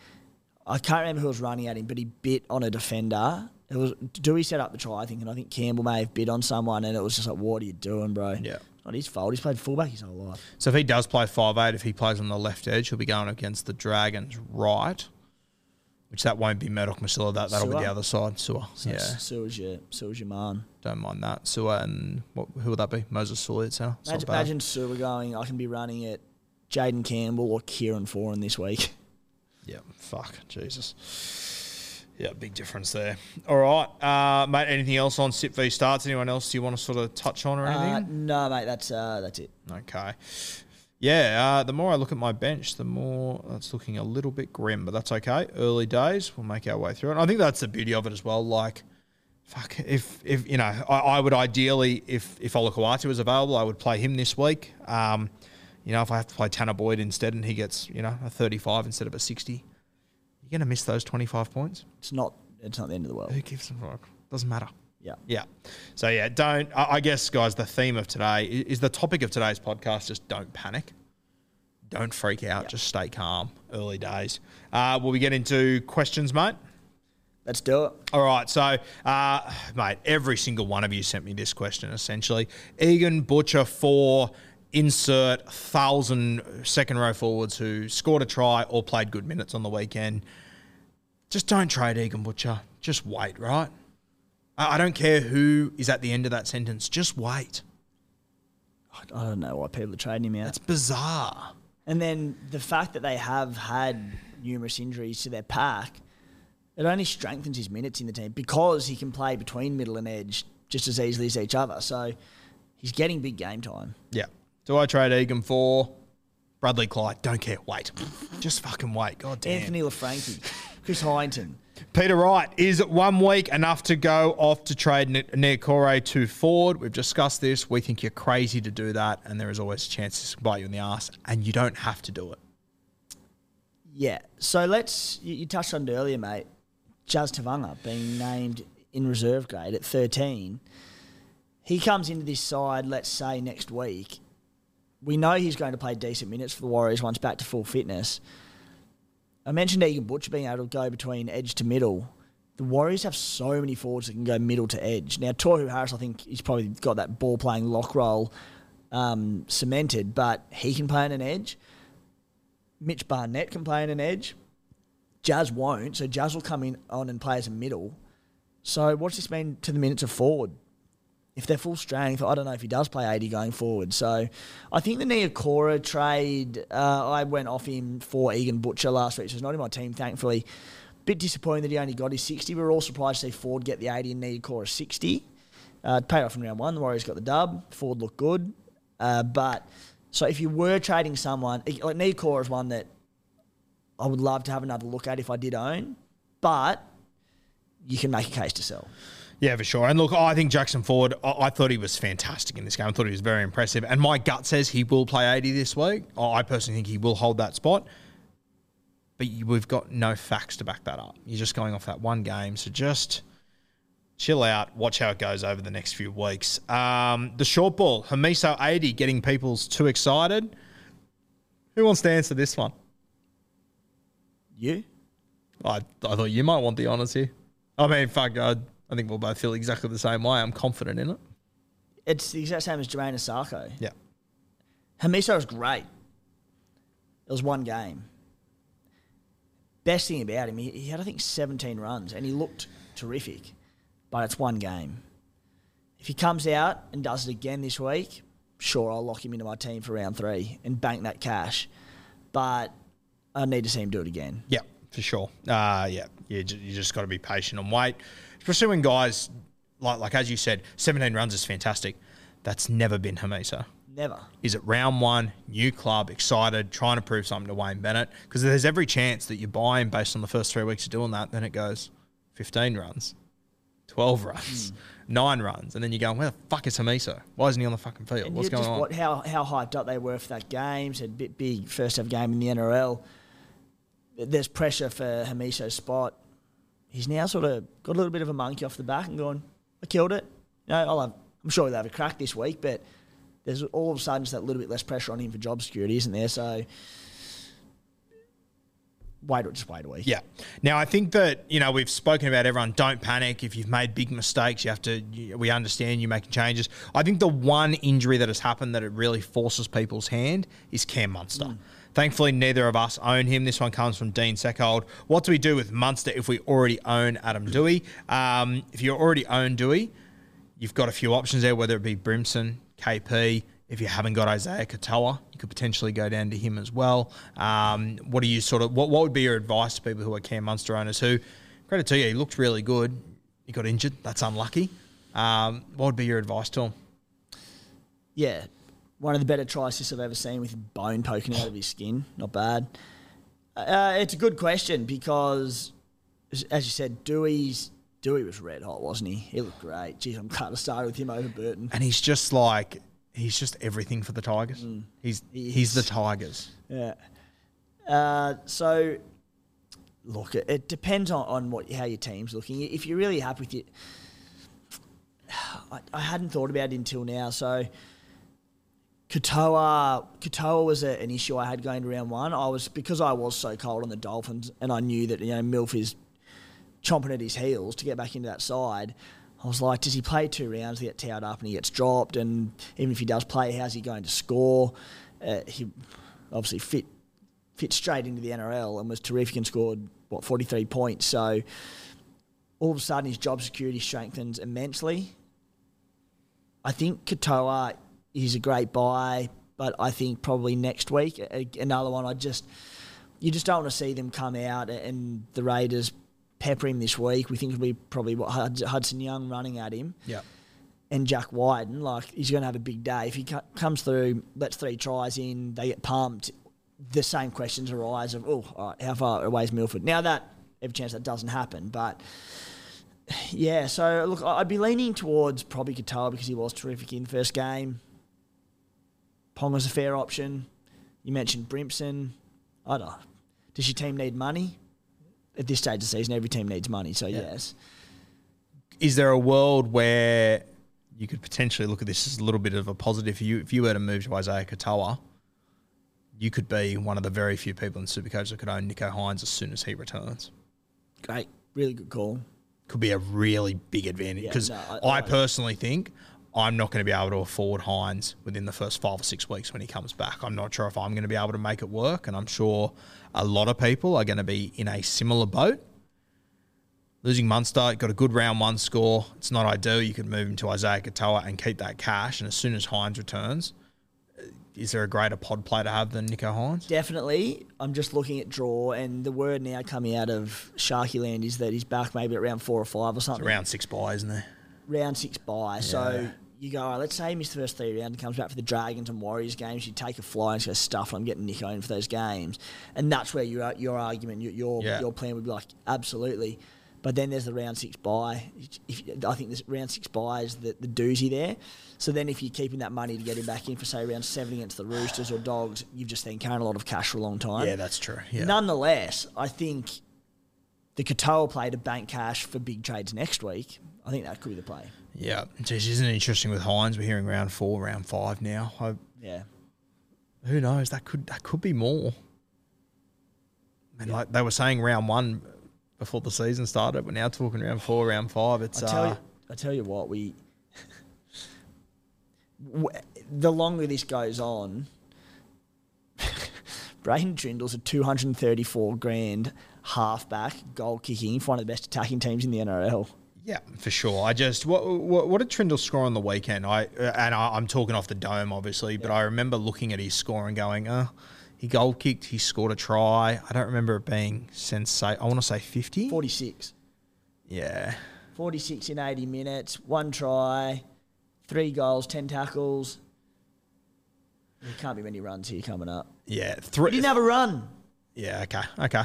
I can't remember who was running at him, but he bit on a defender. It was Doueihi set up the try, I think, and I think Campbell may have bit on someone, and it was just like, what are you doing, bro? Yeah. Not his fault. He's played fullback his whole life. So if he does play five eight, if he plays on the left edge, he'll be going against the Dragons right, which that won't be Murdoch Masila. That that'll be the other side. Su'A. So yeah, so was your so your man. don't mind that. Su'A and what, who would that be? Moses Suli at centre. It's not Imagine, bad. imagine Su'A going, I can be running it Jayden Campbell or Kieran Foran this week. Yeah, fuck, Jesus. Yeah, big difference there. All right, uh, mate. Anything else on Sit v starts? Anyone else you want to sort of touch on or anything? Uh, no, mate, that's uh, that's it. Okay. Yeah, uh, the more I look at my bench, the more it's looking a little bit grim, but that's okay. Early days, we'll make our way through it. And I think that's the beauty of it as well. Like, fuck, if if you know, I, I would ideally, if if Olakau'atu was available, I would play him this week. Um, you know, if I have to play Tanah Boyd instead, and he gets you know a thirty-five instead of a sixty, you're gonna miss those twenty-five points. It's not it's not the end of the world. Who gives a fuck? Doesn't matter. Yeah. Yeah. So yeah, don't. I guess, guys, the theme of today is the topic of today's podcast. Just don't panic. Don't freak out. Just stay calm. Early days. Uh, will we get into questions, mate? Let's do it. All right. So, uh, mate, every single one of you sent me this question. Essentially, Egan Butcher for insert thousand second row forwards who scored a try or played good minutes on the weekend. Just don't trade Egan Butcher. Just wait, right? I I don't care who is at the end of that sentence. Just wait. I don't know why people are trading him out. That's bizarre. And then the fact that they have had numerous injuries to their pack, it only strengthens his minutes in the team because he can play between middle and edge just as easily as each other. So he's getting big game time. Yeah. Do I trade Egan for Bradley Clyde? Don't care. Wait. Just fucking wait. God damn. Anthony LaFranchi, Chris Hyington. Peter Wright, is one week enough to go off to trade Niukore to Ford? We've discussed this. We think you're crazy to do that, and there is always a chance this can bite you in the ass, and you don't have to do it. Yeah. So let's, you, you touched on it earlier, mate. Jazz Tevaga being named in reserve grade at 13. He comes into this side, let's say next week. We know he's going to play decent minutes for the Warriors once back to full fitness. I mentioned Egan Butcher being able to go between edge to middle. The Warriors have so many forwards that can go middle to edge. Now, Tohu Harris, I think he's probably got that ball playing lock roll um, cemented, but he can play on an edge. Mitch Barnett can play on an edge. Jazz won't, so Jazz will come in on and play as a middle. So what's this mean to the minutes of forward? If they're full strength, I don't know if he does play 80 going forward. So I think the Niukore trade, uh, I went off him for Egan Butcher last week, so he's not in my team, thankfully. Bit disappointing that he only got his 60. We were all surprised to see Ford get the 80 and Niukore 60. Uh, paid off in round one. The Warriors got the dub. Ford looked good. Uh, but so if you were trading someone, like Niukore is one that I would love to have another look at if I did own, but you can make a case to sell. Yeah, for sure. And look, I think Jackson Ford, I, I thought he was fantastic in this game. I thought he was very impressive. And my gut says he will play 80 this week. I personally think he will hold that spot. But you, we've got no facts to back that up. You're just going off that one game. So just chill out, watch how it goes over the next few weeks. Um, the short ball, Hamiso 80, getting people's too excited. Who wants to answer this one? You? I, I thought you might want the honours here. I mean, fuck, I, I think we'll both feel exactly the same way. I'm confident in it. It's the exact same as Jamayne Isaako. Yeah. Hamiso was great. It was one game. Best thing about him, he, he had I think 17 runs and he looked terrific, but it's one game. If he comes out and does it again this week, sure I'll lock him into my team for round three and bank that cash. But I need to see him do it again. Yeah, for sure. Uh, yeah, you, you just got to be patient and wait. Especially when guys, like, like as you said, 17 runs is fantastic. That's never been Hamiso. Never. Is it round one, new club, excited, trying to prove something to Wayne Bennett? Because there's every chance that you buy him based on the first three weeks of doing that. Then it goes 15 runs, 12 runs, hmm. nine runs. And then you're going, where the fuck is Hamiso? Why isn't he on the fucking field? And What's going just on? What, how, how hyped up they were for that game. Said bit big first ever game in the NRL. There's pressure for Hamiso's spot. He's now sort of got a little bit of a monkey off the back and going, I killed it. You know, I'll have I'm sure he'll have a crack this week, but there's all of a sudden just that little bit less pressure on him for job security, isn't there? So wait, or just wait a week. Yeah. Now I think that you know we've spoken about everyone. Don't panic if you've made big mistakes. You have to. You, we understand you making changes. I think the one injury that has happened that it really forces people's hand is Cam Munster. Mm. Thankfully, neither of us own him. This one comes from Dean Seckold. What do we do with Munster if we already own Adam Doueihi? Um, if you already own Doueihi, you've got a few options there, whether it be Brimson, KP. If you haven't got Isaiah Katoa, you could potentially go down to him as well. Um, what do you sort of what, what would be your advice to people who are Cam Munster owners who, credit to you, he looked really good. He got injured. That's unlucky. Um, what would be your advice to him? Yeah, one of the better try assists I've ever seen with bone poking out of his skin. Not bad. Uh, it's a good question because, as- you said, Doueihi's Doueihi was red hot, wasn't he? He looked great. Geez, I'm kind of started with him over Burton. And he's just like he's just everything for the Tigers. He's He he's the. Tigers. Yeah. Uh, so, look, it, it depends on, on what how your team's looking. If you're really happy with it, I, I hadn't thought about it until now. So, Katoa, Katoa was a, an issue I had going to round one. I was because I was so cold on the Dolphins, and I knew that you know Milf is chomping at his heels to get back into that side. I was like, does he play two rounds, he get towed up and he gets dropped? And even if he does play, how's he going to score? Uh, he obviously fit fit straight into the NRL and was terrific and scored what 43 points. So all of a sudden his job security strengthens immensely. I think Katoa is a great buy, but I think probably next week another one. I just you just don't want to see them come out and the Raiders pepper him this week. We think it'll be probably what Hudson Young running at him Yeah. and Jack Wighton, like he's going to have a big day. If he co- comes through, lets three tries in, they get pumped. The same questions arise of, oh, right, how far away is Milford? Now that every chance that doesn't happen, but yeah. So look, I'd be leaning towards probably Katoa because he was terrific in the first game. Ponga's a fair option. You mentioned Brimson. I don't. Does your team need money? At this stage of the season, every team needs money. So yes. is there a world where you could potentially look at this as a little bit of a positive? If you if you were to move to Isaiah Katoa, you could be one of the very few people in Supercoach that could own Nicho Hynes as soon as he returns. Great, really good call. Could be a really big advantage Yeah, because no, I- I, I- personally think I'm not going to be able to afford Hynes within the first five or six weeks when he comes back. I'm not sure if I'm going to be able to make it work, and I'm sure a lot of people are going to be in a similar boat. Losing Munster, got a good round one score. It's not ideal. You could move him to Isaiah Katoa and keep that cash. And as soon as Hynes returns, is there a greater pod play to have than Nicho Hynes? Definitely. I'm just looking at draw, and the word now coming out of Sharky Land is that he's back maybe at round four or five or something. Round six by, isn't there? round six bye. So you go, all right, let's say he missed the first three rounds and comes back for the Dragons and Warriors games. You take a fly and go stuff, I'm getting Nicho in for those games. And that's where your your argument, your your, Yeah. your plan would be like, absolutely. But then there's the round six buy. If, I think this round six bye is the, the doozy there. So then if you're keeping that money to get him back in for, say, round seven against the Roosters or Dogs, you've just then carried a lot of cash for a long time. Yeah, that's true. Yeah. Nonetheless, I think the Katoa play to bank cash for big trades next week. I think that could be the play. Yeah. Jeez, isn't it interesting with Hynes? We're hearing round four, round five now. I, Yeah. who knows? That could that could be more. And like they were saying, round one before the season started, we're now talking round four, round five. It's I tell uh, you, I tell you what, we the longer this goes on, Braydon Trindall's a 234 grand halfback goal kicking for one of the best attacking teams in the NRL. Yeah, for sure. I just what what, what did Trindall score on the weekend? I and I, I'm talking off the dome, obviously, but I remember looking at his score and going, uh he goal kicked, he scored a try. I don't remember it being sensate. I want to say fifty. 46. Yeah. 46 in 80 minutes, one try, three goals, 10 tackles. There can't be many runs here coming up. Yeah. He Three. didn't have a run. Yeah. Okay. Okay.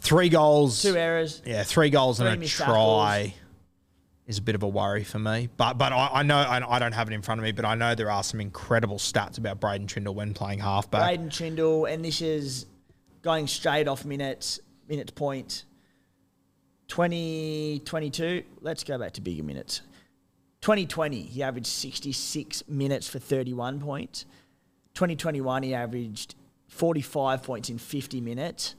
Three goals. Two errors. Yeah, three goals Three and a try is a bit of a worry for me. But but I, I know I, I don't have it in front of me, but I know there are some incredible stats about Braydon Trindall when playing halfback. Braydon Trindall, and this is going straight off minutes, minutes point. 20, 22. Let's go back to bigger minutes. 2020, he averaged 66 minutes for 31 points. 2021, he averaged 45 points in 50 minutes.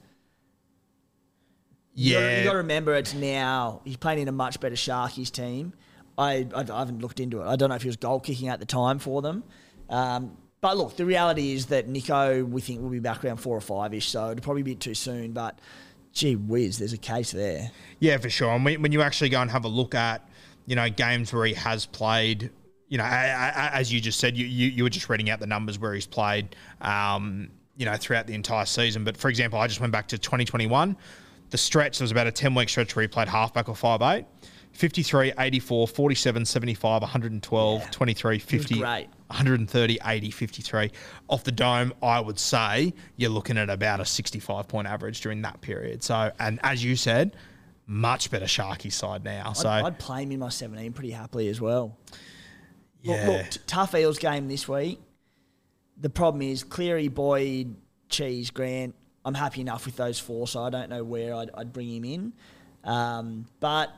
You gotta- Yeah. you got to remember it's now he's playing in a much better Sharkies team. I, I, I haven't looked into it. I don't know if he was goal kicking at the time for them. Um, but look, the reality is that Nicho, we think, will be back around four or five ish, so it'll probably be a bit too soon. But gee whiz, there's a case there. Yeah, for sure. And when, when you actually go and have a look at, you know, games where he has played, you know, as you just said, you, you, you were just reading out the numbers where he's played, um, you know, throughout the entire season. But for example, I just went back to 2021. The stretch, there was about a 10 week stretch where he played halfback or 5'8. 53, 84, 47, 75, 112, 23, 50, great. 130, 80, 53. Off the dome, I would say you're looking at about a 65 point average during that period. So, and as you said, much better Sharky side now. So, I'd, I'd play him in my 17 pretty happily as well. Look, yeah. look, t- tough Eels game this week. The problem is Cleary, Boyd, Cheese, Grant. I'm happy enough with those four, so I don't know where I'd, I'd bring him in. Um, but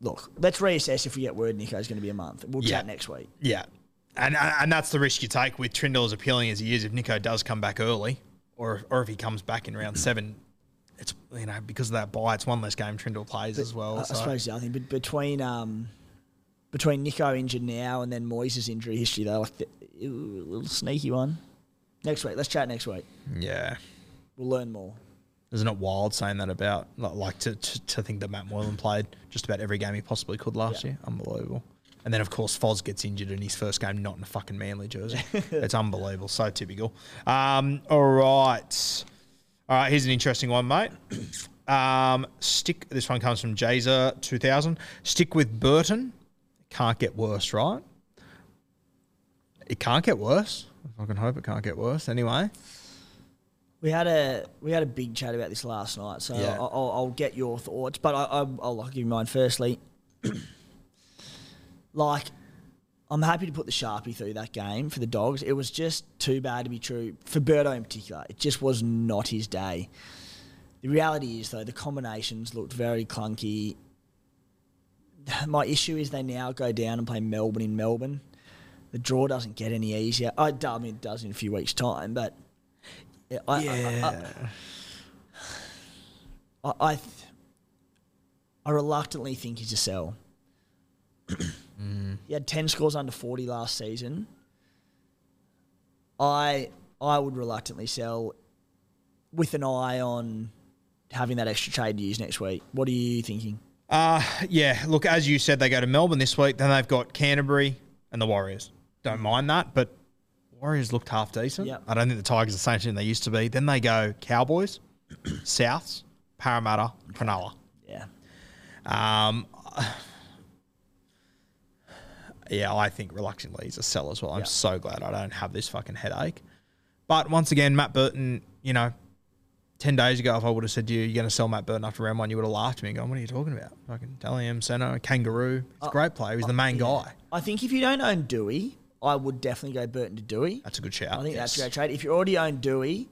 look, let's reassess if we get word Nicho's going to be a month. We'll Yeah. chat next week. Yeah. And, and that's the risk you take with Trindall as appealing as he is. If Nicho does come back early, or or if he comes back in round seven, it's you know because of that buy, it's one less game Trindall plays as well. I, I suppose the other thing, but between um, between Nico injured now and then Moyes' injury history, though, like the, a little sneaky one. Next week, let's chat next week. yeah, We'll learn more. isn't it wild saying that about like, like to, to to think that Matt Moylan played just about every game he possibly could last year? Unbelievable. And then of course Foz gets injured in his first game, not in a fucking Manly jersey. it's unbelievable, so typical. Um, all right, all right. Here's an interesting one, mate. Um, stick. This one comes from Jazer two thousand. Stick with Burton. Can't get worse, right? It can't get worse. I can hope it can't get worse. Anyway, We had a we had a big chat about this last night, so Yeah. I'll, I'll, get your thoughts. But I, I, I'll give you mine firstly. like, I'm happy to put the sharpie through that game for the dogs. It was just too bad to be true for Birdo in particular. It just was not his day. The reality is though, the combinations looked very clunky. My issue is they now go down and play Melbourne in Melbourne. The draw doesn't get any easier. I, I mean, it does in a few weeks' time, but yeah, I, I, I, I, I, reluctantly think he's a sell. He had ten scores under forty last season. I I would reluctantly sell, with an eye on having that extra trade to use next week. What are you thinking? Uh, yeah, look, as you said, they go to Melbourne this week. Then they've got Canterbury and the Warriors. Don't mind that, but Warriors looked half decent. Yep. I don't think the Tigers are the same team they used to be. Then they go Cowboys, Souths, Parramatta, Cronulla. Yeah, Um, yeah, I think reluctantly he's a sell as well. I'm Yeah. so glad I don't have this fucking headache. But once again, Matt Burton, you know, 10 days ago, if I would have said to you, you're going to sell Matt Burton after round one, you would have laughed at me and gone, what are you talking about? Fucking Dalian, Senna, Kangaroo. He's a great player. He's the main guy. I think if you don't own Doueihi, I would definitely go Burton to Doueihi. That's a good shout. I think that's a great trade. If you already own Doueihi,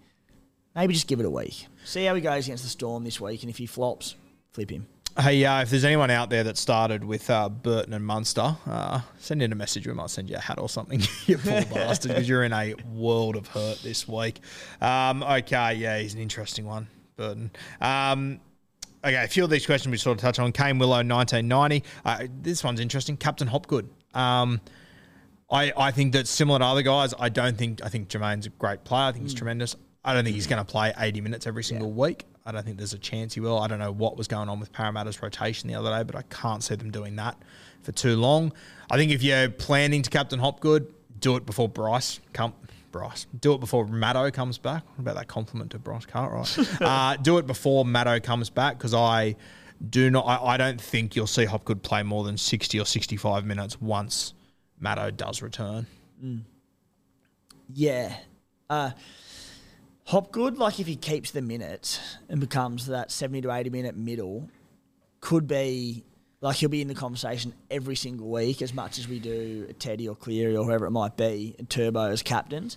maybe just give it a week. See how he goes against the Storm this week, and if he flops, flip him. Hey, uh, if there's anyone out there that started with uh, Burton and Munster, uh, send in a message. We might send you a hat or something, you poor bastard, because you're in a world of hurt this week. Um, okay, yeah, he's an interesting one, Burton. Um, okay, a few of these questions we sort of touch on. Kane Willow, 1990. Uh, this one's interesting. Captain Hopgood. Um, I, I think that similar to other guys, I don't think I think J'maine's a great player. I think he's tremendous. I don't think he's going to play 80 minutes every single week. I don't think there's a chance he will. I don't know what was going on with Parramatta's rotation the other day, but I can't see them doing that for too long. I think if you're planning to captain Hopgood, do it before Bryce come. Bryce, do it before Maddo comes back. What about that compliment to Bryce Cartwright? uh, do it before Maddo comes back because I do not. I, I don't think you'll see Hopgood play more than 60 or 65 minutes once Maddo does return. Yeah. Uh, Hopgood, like if he keeps the minutes and becomes that 70 to 80 minute middle, could be like he'll be in the conversation every single week as much as we do Teddy or Cleary or whoever it might be, and Turbo as captains.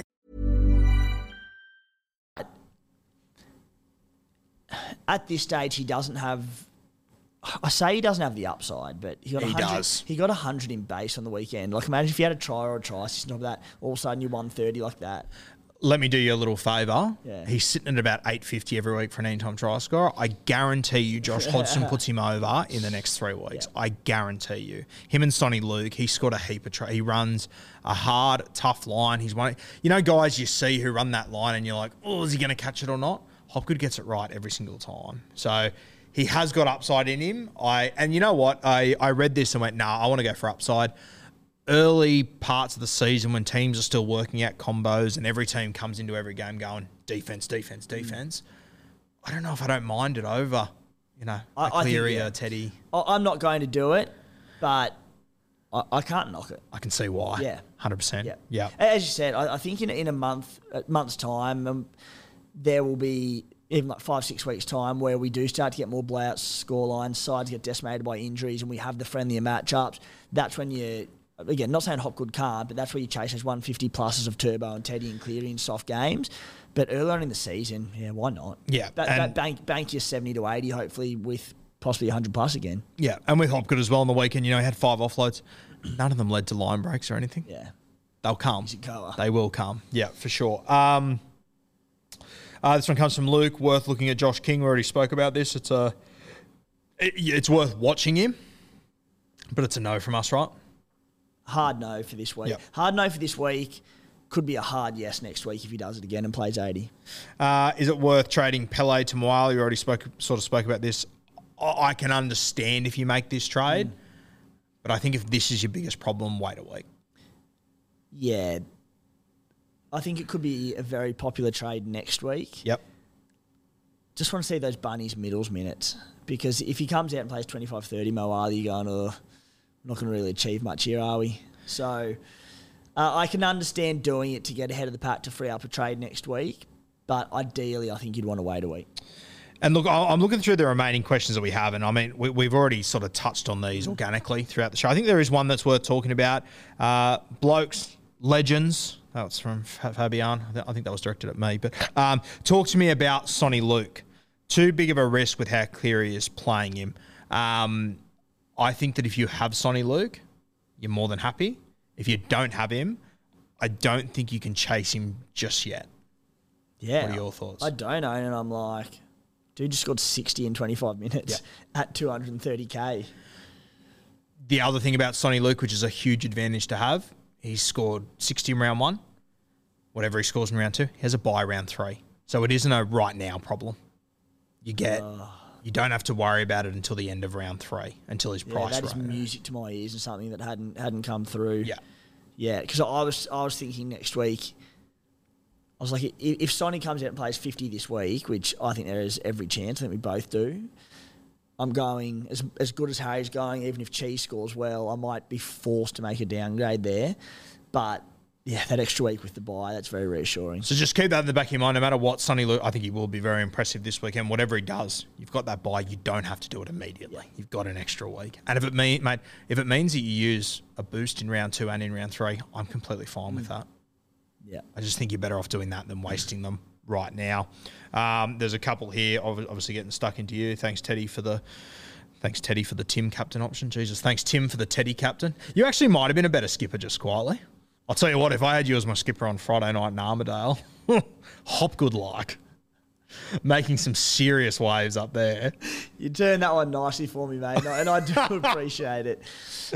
At this stage, he doesn't have. I say he doesn't have the upside, but he got He 100, does. He got hundred in base on the weekend. Like imagine if you had a try or a try top of that, all of a sudden you're one thirty like that. Let me do you a little favour. Yeah. He's sitting at about 850 every week for an anytime try scorer. I guarantee you Josh Hodgson puts him over in the next three weeks. I guarantee you. Him and Sonny Luke, he scored a heap of try. He runs a hard, tough line. He's one. You know, guys you see who run that line and you're like, oh, is he going to catch it or not? Hopgood gets it right every single time. So he has got upside in him. I and you know what? I, I read this and went, nah, I want to go for upside early parts of the season when teams are still working out combos and every team comes into every game going defense, defense, Mm. defense. I don't know if I don't mind it over, you know, I- a I think, Cleary, yeah. a Teddy. I'm not going to do it, but I, I can't knock it. I can see why. Yeah. hundred percent. Yeah, yeah. As you said, I, I think in a- in a month, a month's time, um, there will be even like five six weeks time where we do start to get more blowouts, score lines, sides get decimated by injuries, and we have the friendlier matchups. That's when you. Again, not saying Hopgood can't, but that's where you chase those 150 pluses of Turbo and Teddy and Cleary in soft games. But earlier on in the season, yeah, why not? Yeah, ba- and- bank bank your 70 to 80, hopefully with possibly 100 plus again. Yeah, and with Hopgood as well on the weekend, you know, he had five offloads. None of them led to line breaks or anything. Yeah, They'll come. They will come. Yeah, for sure. Um, uh, this one comes from Luke. Worth looking at Josh King. We already spoke about this. It's a, it- it's worth watching him, but it's a no from us, right? hard no for this week. Yep. Hard no for this week. Could be a hard yes next week if he does it again and plays 80. Uh, is it worth trading Pele to Moale? You already spoke, sort of spoke about this. I I can understand if you make this trade, Mm. but I think if this is your biggest problem, wait a week. Yeah. I think it could be a very popular trade next week. Yep. Just want to see those Bunnies middles minutes because if he comes out and plays 25 30 Moale, you're going, oh, not going to really achieve much here, are we? So uh, I can understand doing it to get ahead of the pack to free up a trade next week, but ideally, I think you'd want to wait a week. And look, I- I'm looking through the remaining questions that we have, and I mean, we, we've already sort of touched on these organically throughout the show. I think there is one that's worth talking about. Uh, blokes, legends. That's from Fa- Fabian. I think that was directed at me. But um, talk to me about Sonny Luke. Too big of a risk with how Cleary is playing him. Um, I think that if you have Sonny Luke, you're more than happy. If you don't have him, I don't think you can chase him just yet. Yeah. What are your thoughts? I don't own and I'm like, dude just scored 60 in 25 minutes at 230k. the other thing about Sonny Luke, which is a huge advantage to have, he's scored 60 in round one. Whatever he scores in round two, he has a buy round three. So it isn't a right now problem. You get, you don't have to worry about it until the end of round three, until his Yeah, price that is right. music to my ears and something that hadn't hadn't come through. Yeah. yeah. Because I was I was thinking next week. I was like, if Sonny comes out and plays 50 this week, which I think there is every chance, I think we both do. I'm going as as good as Harry's going. Even if Cheese scores well, I might be forced to make a downgrade there. But yeah, that extra week with the buy, that's very reassuring. So just keep that in the back of your mind. No matter what Sonny Luke, I think he will be very impressive this weekend. Whatever he does, you've got that buy. You don't have to do it immediately. You've got an extra week. And if it mean, mate, if it means that you use a boost in round two and in round three, I'm completely fine with mm. that. Yeah. I just think you're better off doing that than wasting them right now. Um, there's a couple here, obviously getting stuck into you. Thanks, Teddy, for the thanks, Teddy, for the Tim captain option. Jesus, thanks, Tim, for the Teddy captain. You actually might have been a better skipper just quietly. I'll tell you what, if I had you as my skipper on Friday night in Armidale, hop good luck. Making some serious waves up there. You turned that one nicely for me, mate, and I, do appreciate it.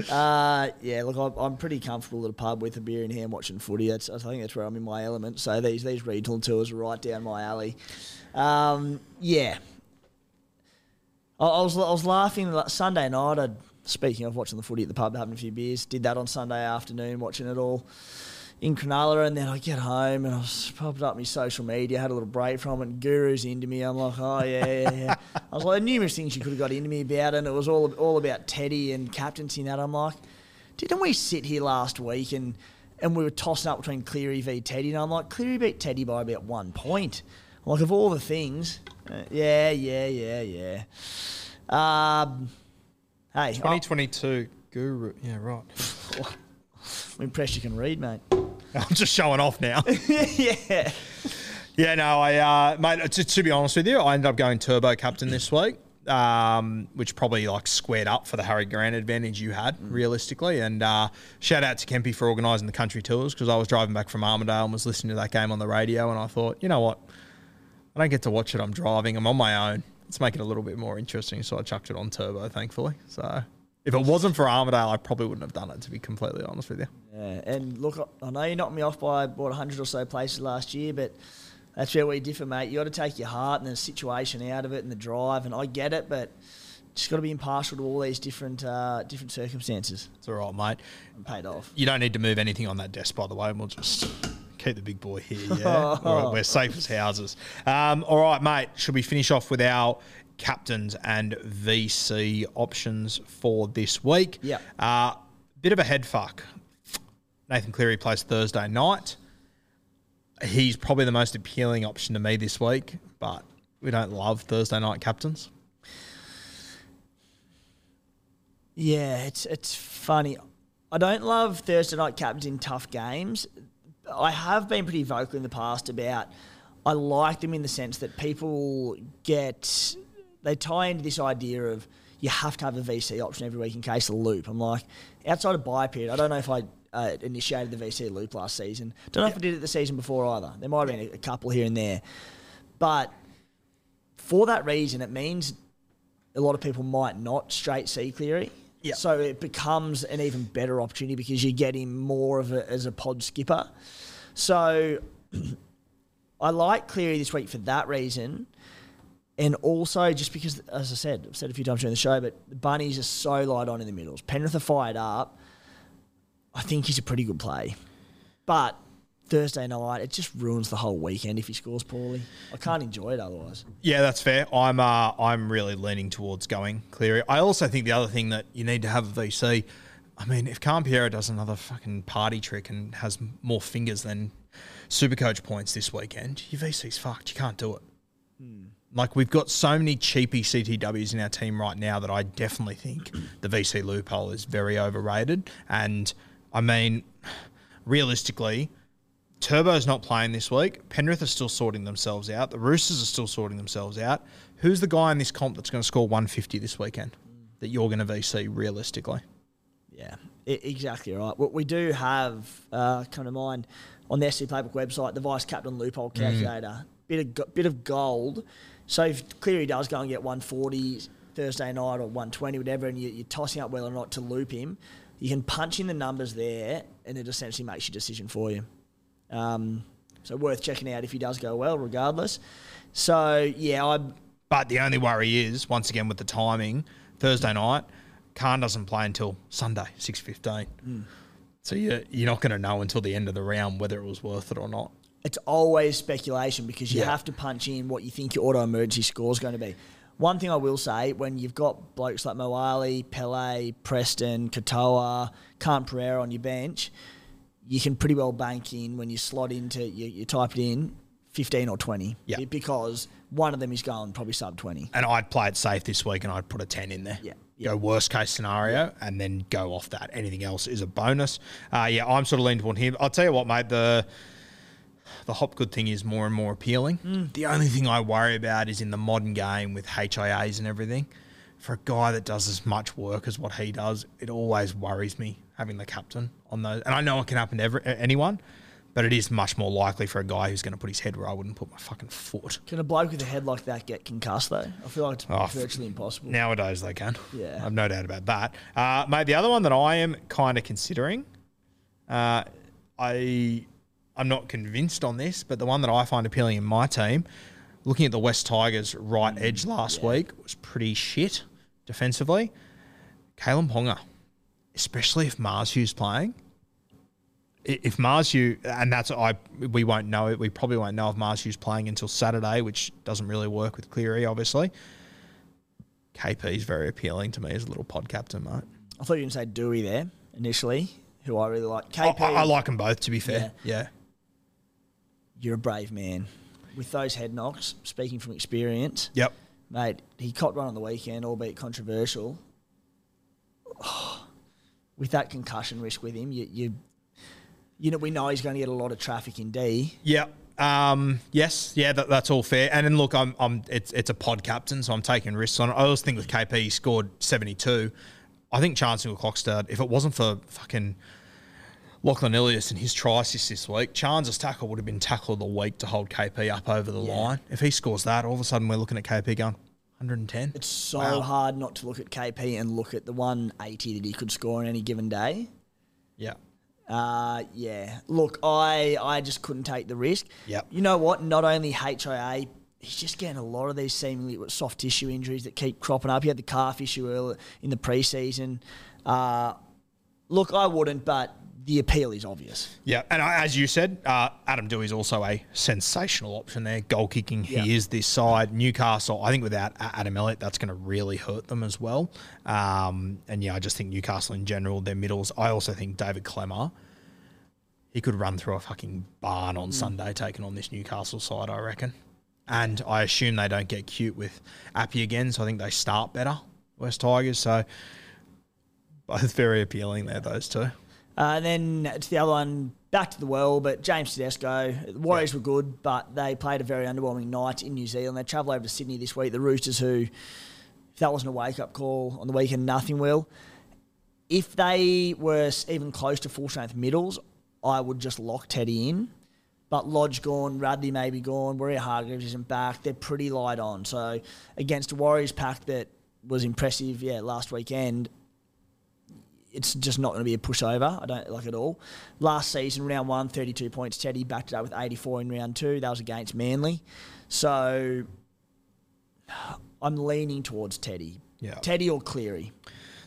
Uh, yeah, look, I'm, I'm pretty comfortable at a pub with a beer in hand watching footy. That's, I think that's where I'm in my element. So these these regional tours are right down my alley. Um, yeah, I, I was I was laughing Sunday night. I'd, speaking of watching the footy at the pub, having a few beers, did that on Sunday afternoon, watching it all. In Cronulla, and then I get home and I was popped up my social media, had a little break from it, and Guru's into me. I'm like, oh yeah, yeah, yeah. I was like, numerous things you could have got into me about, and it was all all about Teddy and captaincy and that. I'm like, didn't we sit here last week and and we were tossing up between Cleary v Teddy, and I'm like, Cleary beat Teddy by about one point. I'm like, of all the things, uh, yeah, yeah, yeah, yeah. Um, hey, 2022 Guru. Yeah, right. I'm impressed you can read, mate. I'm just showing off now. yeah. Yeah, no, I, uh, mate, to, to be honest with you, I ended up going turbo captain this week, um, which probably like squared up for the Harry Grant advantage you had, realistically. And uh, shout out to Kempy for organising the country tours because I was driving back from Armidale and was listening to that game on the radio, and I thought, you know what? I don't get to watch it. I'm driving. I'm on my own. Let's make it a little bit more interesting. So I chucked it on turbo, thankfully. So if it wasn't for Armidale, I probably wouldn't have done it, to be completely honest with you. Yeah, and look, I know you knocked me off by about 100 or so places last year, but that's where we differ, mate. You got to take your heart and the situation out of it and the drive, and I get it, but just got to be impartial to all these different uh, different circumstances. It's all right, mate. And paid off. You don't need to move anything on that desk, by the way. We'll just keep the big boy here. Yeah, we're, we're safe as houses. Um, all right, mate. Should we finish off with our captains and VC options for this week? Yep. Uh, bit of a head fuck. Nathan Cleary plays Thursday night. He's probably the most appealing option to me this week, but we don't love Thursday night captains. Yeah, it's it's funny. I don't love Thursday night captains in tough games. I have been pretty vocal in the past about I like them in the sense that people get they tie into this idea of you have to have a VC option every week in case of loop. I'm like, outside of buy period, I don't know if I uh, initiated the VC loop last season. Don't know if I did it the season before either. There might have been a, a couple here and there, but for that reason, it means a lot of people might not straight see Cleary. Yeah. So it becomes an even better opportunity because you get him more of a, as a pod skipper. So I like Cleary this week for that reason. And also just because, as I said, I've said a few times during the show, but the Bunnies are so light on in the middles. Penrith are fired up. I think he's a pretty good play. But Thursday night, it just ruins the whole weekend if he scores poorly. I can't enjoy it otherwise. Yeah, that's fair. I'm uh, I'm really leaning towards going Cleary. I also think the other thing that you need to have a VC. I mean, if Campiero does another fucking party trick and has more fingers than Supercoach points this weekend, your VC's fucked. You can't do it. Like we've got so many cheapy CTWs in our team right now that I definitely think the VC loophole is very overrated. And I mean, realistically, Turbo's not playing this week. Penrith are still sorting themselves out. The Roosters are still sorting themselves out. Who's the guy in this comp that's going to score 150 this weekend that you're going to VC realistically? Yeah, exactly right. What we do have uh, come to mind on the SC Playbook website, the vice captain loophole calculator, bit of bit of gold. So if Cleary does go and get 140 Thursday night or 120, whatever, and you, you're tossing up whether or not to loop him, you can punch in the numbers there, and it essentially makes your decision for you. Um, so worth checking out if he does go well, regardless. So yeah, I But the only worry is, once again, with the timing, Thursday night, Khan doesn't play until Sunday, 6.15. So you're, you're not going to know until the end of the round whether it was worth it or not. It's always speculation because you Yeah. have to punch in what you think your auto emergency score is going to be. One thing I will say, when you've got blokes like Moale, Pele, Preston, Katoa, Khan Pereira on your bench, you can pretty well bank in when you slot into, you, you type it in, 15 or 20. Yeah. Because one of them is going probably sub 20. And I'd play it safe this week and I'd put a 10 in there. Yeah. Go worst case scenario and then go off that. Anything else is a bonus. Uh, yeah, I'm sort of leaning toward him. I'll tell you what, mate, the the Hopgood thing is more and more appealing. Mm. The only thing I worry about is in the modern game with HIAs and everything. For a guy that does as much work as what he does, it always worries me having the captain on those. And I know it can happen to every, anyone, but it is much more likely for a guy who's going to put his head where I wouldn't put my fucking foot. Can a bloke with a head like that get concussed, though? I feel like it's Oh, virtually impossible. Nowadays they can. Yeah. I've no doubt about that. Uh, mate, the other one that I am kind of considering, uh, I I'm not convinced on this, but the one that I find appealing in my team, looking at the West Tigers right edge mm, last week was pretty shit defensively. Kalyn Ponga, especially if Marzhew's playing, if Marzhew, and that's I we won't know it. We probably won't know if Marzhew's playing until Saturday, which doesn't really work with Cleary, obviously. KP is very appealing to me as a little pod captain, mate. I thought you were going to say Doueihi there initially, who I really like. KP, I, I like them both, to be fair. Yeah. You're a brave man. With those head knocks, speaking from experience, Yep. mate, he copped one on the weekend, albeit controversial. with that concussion risk with him, you, you, you know, we know he's going to get a lot of traffic in D. Yeah. Um, yes, yeah, that, that's all fair. And then look, I'm, I'm, it's, it's a pod captain, so I'm taking risks on it. I always think with KP, he scored 72. I think Chancellor Clockstad, if it wasn't for fucking Lachlan Ilias and his try assist this week, Chance's tackle would have been tackle of the week to hold KP up over the line. If he scores that, all of a sudden we're looking at KP going 110. It's so Wow. hard not to look at KP and look at the 180 that he could score on any given day. Yeah. Uh, yeah. Look, I I just couldn't take the risk. Yeah. You know what? Not only HIA, he's just getting a lot of these seemingly soft tissue injuries that keep cropping up. He had the calf issue earlier in the preseason. Uh, look, I wouldn't, but the appeal is obvious. Yeah, and as you said, uh, Adam Doueihi's also a sensational option there. Goal kicking, Yeah. he is this side. Newcastle, I think without Adam Elliott, that's going to really hurt them as well. Um, and yeah, I just think Newcastle in general, their middles. I also think David Klemmer, he could run through a fucking barn on Sunday taking on this Newcastle side, I reckon. And I assume they don't get cute with Appy again, so I think they start better, West Tigers. So both very appealing there, those two. Uh, and then to the other one, back to the well, but James Tedesco. The Warriors were good, but they played a very underwhelming night in New Zealand. They travel over to Sydney this week. The Roosters, who, if that wasn't a wake up call on the weekend, nothing will. If they were even close to full strength middles, I would just lock Teddy in. But Lodge gone, Radley may be gone, Warrior Hargreaves isn't back. They're pretty light on. So against a Warriors pack that was impressive, yeah, last weekend, it's just not going to be a pushover. I don't like it at all. Last season, round one, 32 points. Teddy backed it up with 84 in round two. That was against Manly. So I'm leaning towards Teddy. Yeah. Teddy or Cleary.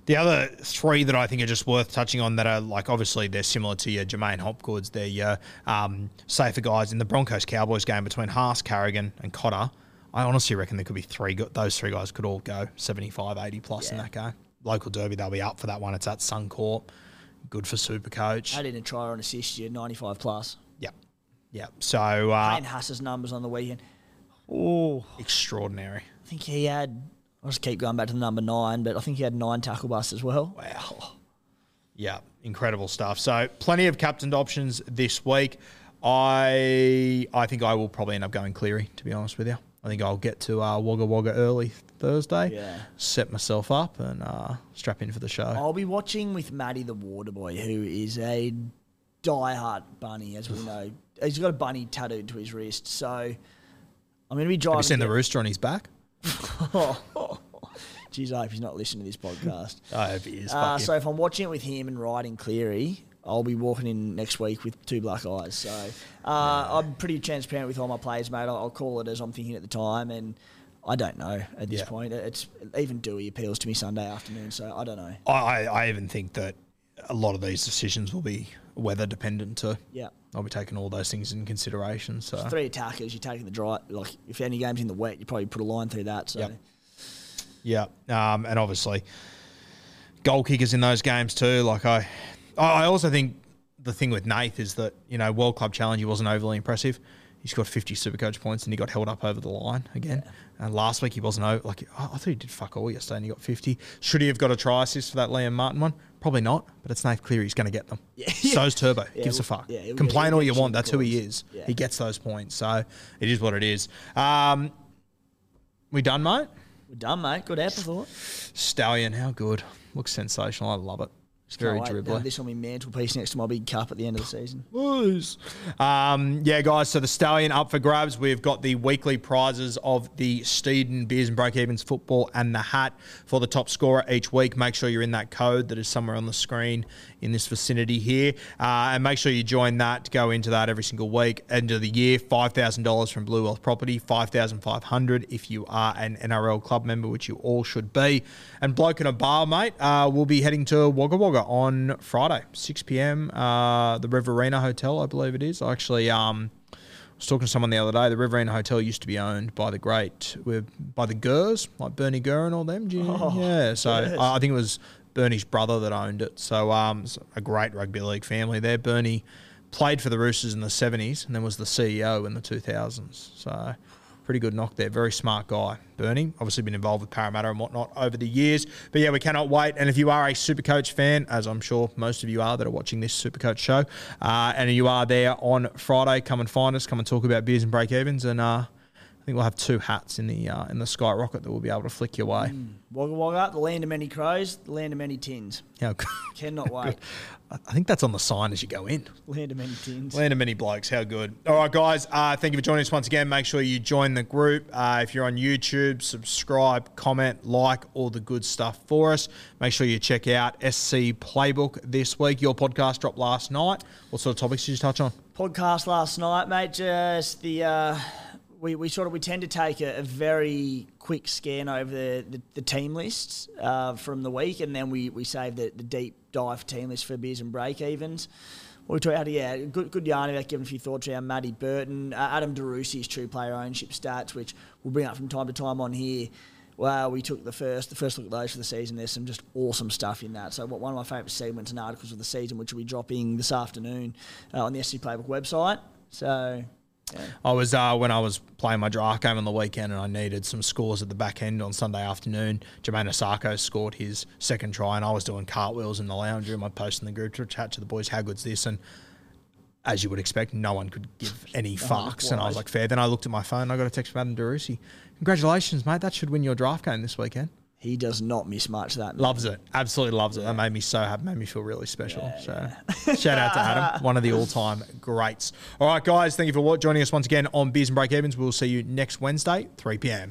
The other three that I think are just worth touching on that are like obviously they're similar to your J'maine Hopgoods. They're your um, safer guys in the Broncos Cowboys game between Haas, Carrigan, and Cotter. I honestly reckon there could be three. Those three guys could all go 75, 80 plus in that game. Local derby, they'll be up for that one. It's at Suncorp. Good for Super Coach. I didn't try on assist year, 95 plus. Yep. Yep. So uh, Payne Haas's numbers on the weekend. Oh, extraordinary. I think he had. I'll just keep going back to the number nine, but I think he had nine tackle busts as well. Wow. Yeah, incredible stuff. So plenty of captained options this week. I I think I will probably end up going Cleary, to be honest with you. I think I'll get to uh, Wagga Wagga early Thursday, Yeah. set myself up and uh, strap in for the show. I'll be watching with Matty the Water Boy, who is a diehard bunny, as we know. He's got a bunny tattooed to his wrist, so I'm going to be driving. Have you seen the rooster on his back? Jeez, I hope he's not listening to this podcast. I hope he is. Uh, so if I'm watching it with him and riding Cleary, I'll be walking in next week with two black eyes. So uh, I'm pretty transparent with all my players, mate. I'll, I'll call it as I'm thinking at the time, and I don't know at this Yeah. point. It's even Doueihi appeals to me Sunday afternoon, so I don't know. I, I even think that a lot of these decisions will be weather dependent too. Yeah. I'll be taking all those things in consideration. So Three attackers, you're taking the dry. Like if any game's in the wet, you probably put a line through that. So Yep. Yeah, um, and obviously goal kickers in those games too. Like I, I also think the thing with Nath is that you know World Club Challenge he wasn't overly impressive. He scored 50 Supercoach points and he got held up over the line again. And last week he wasn't o- like I thought he did fuck all yesterday and he got 50. Should he have got a try assist for that Liam Martin one? Probably not. But it's Nath Cleary. He's going to get them. Yeah. So's Turbo. Yeah, Gives a fuck. yeah, Complain all you you want. That's who he is. Yeah. He gets those points. So it is what it is. Um, we done, mate? we're done, mate. Good app, I thought. Stallion, how good. Looks sensational. I love it. It's very wait. This on my mantelpiece next to my big cup at the end of the season. Blues. Um, yeah, guys. So the stallion up for grabs. We've got the weekly prizes of the Steeden Beers and Break Evens football and the hat for the top scorer each week. Make sure you're in that code that is somewhere on the screen in this vicinity here, uh, and make sure you join that to go into that every single week. End of the year, five thousand dollars from Blue Wealth Property, five thousand five hundred if you are an NRL club member, which you all should be. And bloke in a bar, mate. Uh, we'll be heading to Wagga Wagga on Friday, 6 p.m. Uh, the Riverina Hotel, I believe it is. I actually um, was talking to someone the other day. The Riverina Hotel used to be owned by the great, by the Gurrs, like Bernie Gurr and all them. You, oh, yeah, so I, I, think it was Bernie's brother that owned it. So um, a great rugby league family there. Bernie played for the Roosters in the 70s and then was the CEO in the 2000s. So pretty good knock there. Very smart guy, Bernie. Obviously been involved with Parramatta and whatnot over the years. But yeah, we cannot wait. And if you are a Supercoach fan, as I'm sure most of you are that are watching this Supercoach show, uh, and you are there on Friday, come and find us. Come and talk about beers and break evens and. Uh, think we'll have two hats in the uh, in the Skyrocket that we'll be able to flick your way. Mm. Wagga Wagga, the land of many crows, the land of many tins. Yeah, cannot wait. I think that's on the sign as you go in. Land of many tins. Land of many blokes. How good. All right, guys. Uh, thank you for joining us once again. Make sure you join the group. Uh, if you're on YouTube, subscribe, comment, like, all the good stuff for us. Make sure you check out SC Playbook this week. Your podcast dropped last night. What sort of topics did you touch on? Podcast last night, mate. Just the. Uh we, we sort of we tend to take a, a very quick scan over the, the, the team lists uh, from the week, and then we, we save the, the deep dive team list for beers and break evens. We talked about yeah, good good yarn about giving a few thoughts around Matty Burton, uh, Adam DeRussi's true player ownership stats, which we'll bring up from time to time on here. Well, we took the first the first look at those for the season. There's some just awesome stuff in that. So one of my favourite segments and articles of the season, which will be dropping this afternoon uh, on the SC Playbook website. So yeah. I was uh, when I was playing my draft game on the weekend, and I needed some scores at the back end on Sunday afternoon. Jamayne Isaako scored his second try, and I was doing cartwheels in the lounge room. I posted in the group to chat to the boys, "How good's this?" and as you would expect, no one could give any fucks. and I was like, fair. Then I looked at my phone. I got a text from Adam DeRussi. Congratulations, mate. That should win your draft game this weekend. He does not miss much that. Loves it. Absolutely loves it. That made me so happy. Made me feel really special. Yeah, so yeah. shout out to Adam, one of the all-time greats. All right, guys. Thank you for joining us once again on Beers and Break Evens. We'll see you next Wednesday, 3 p.m.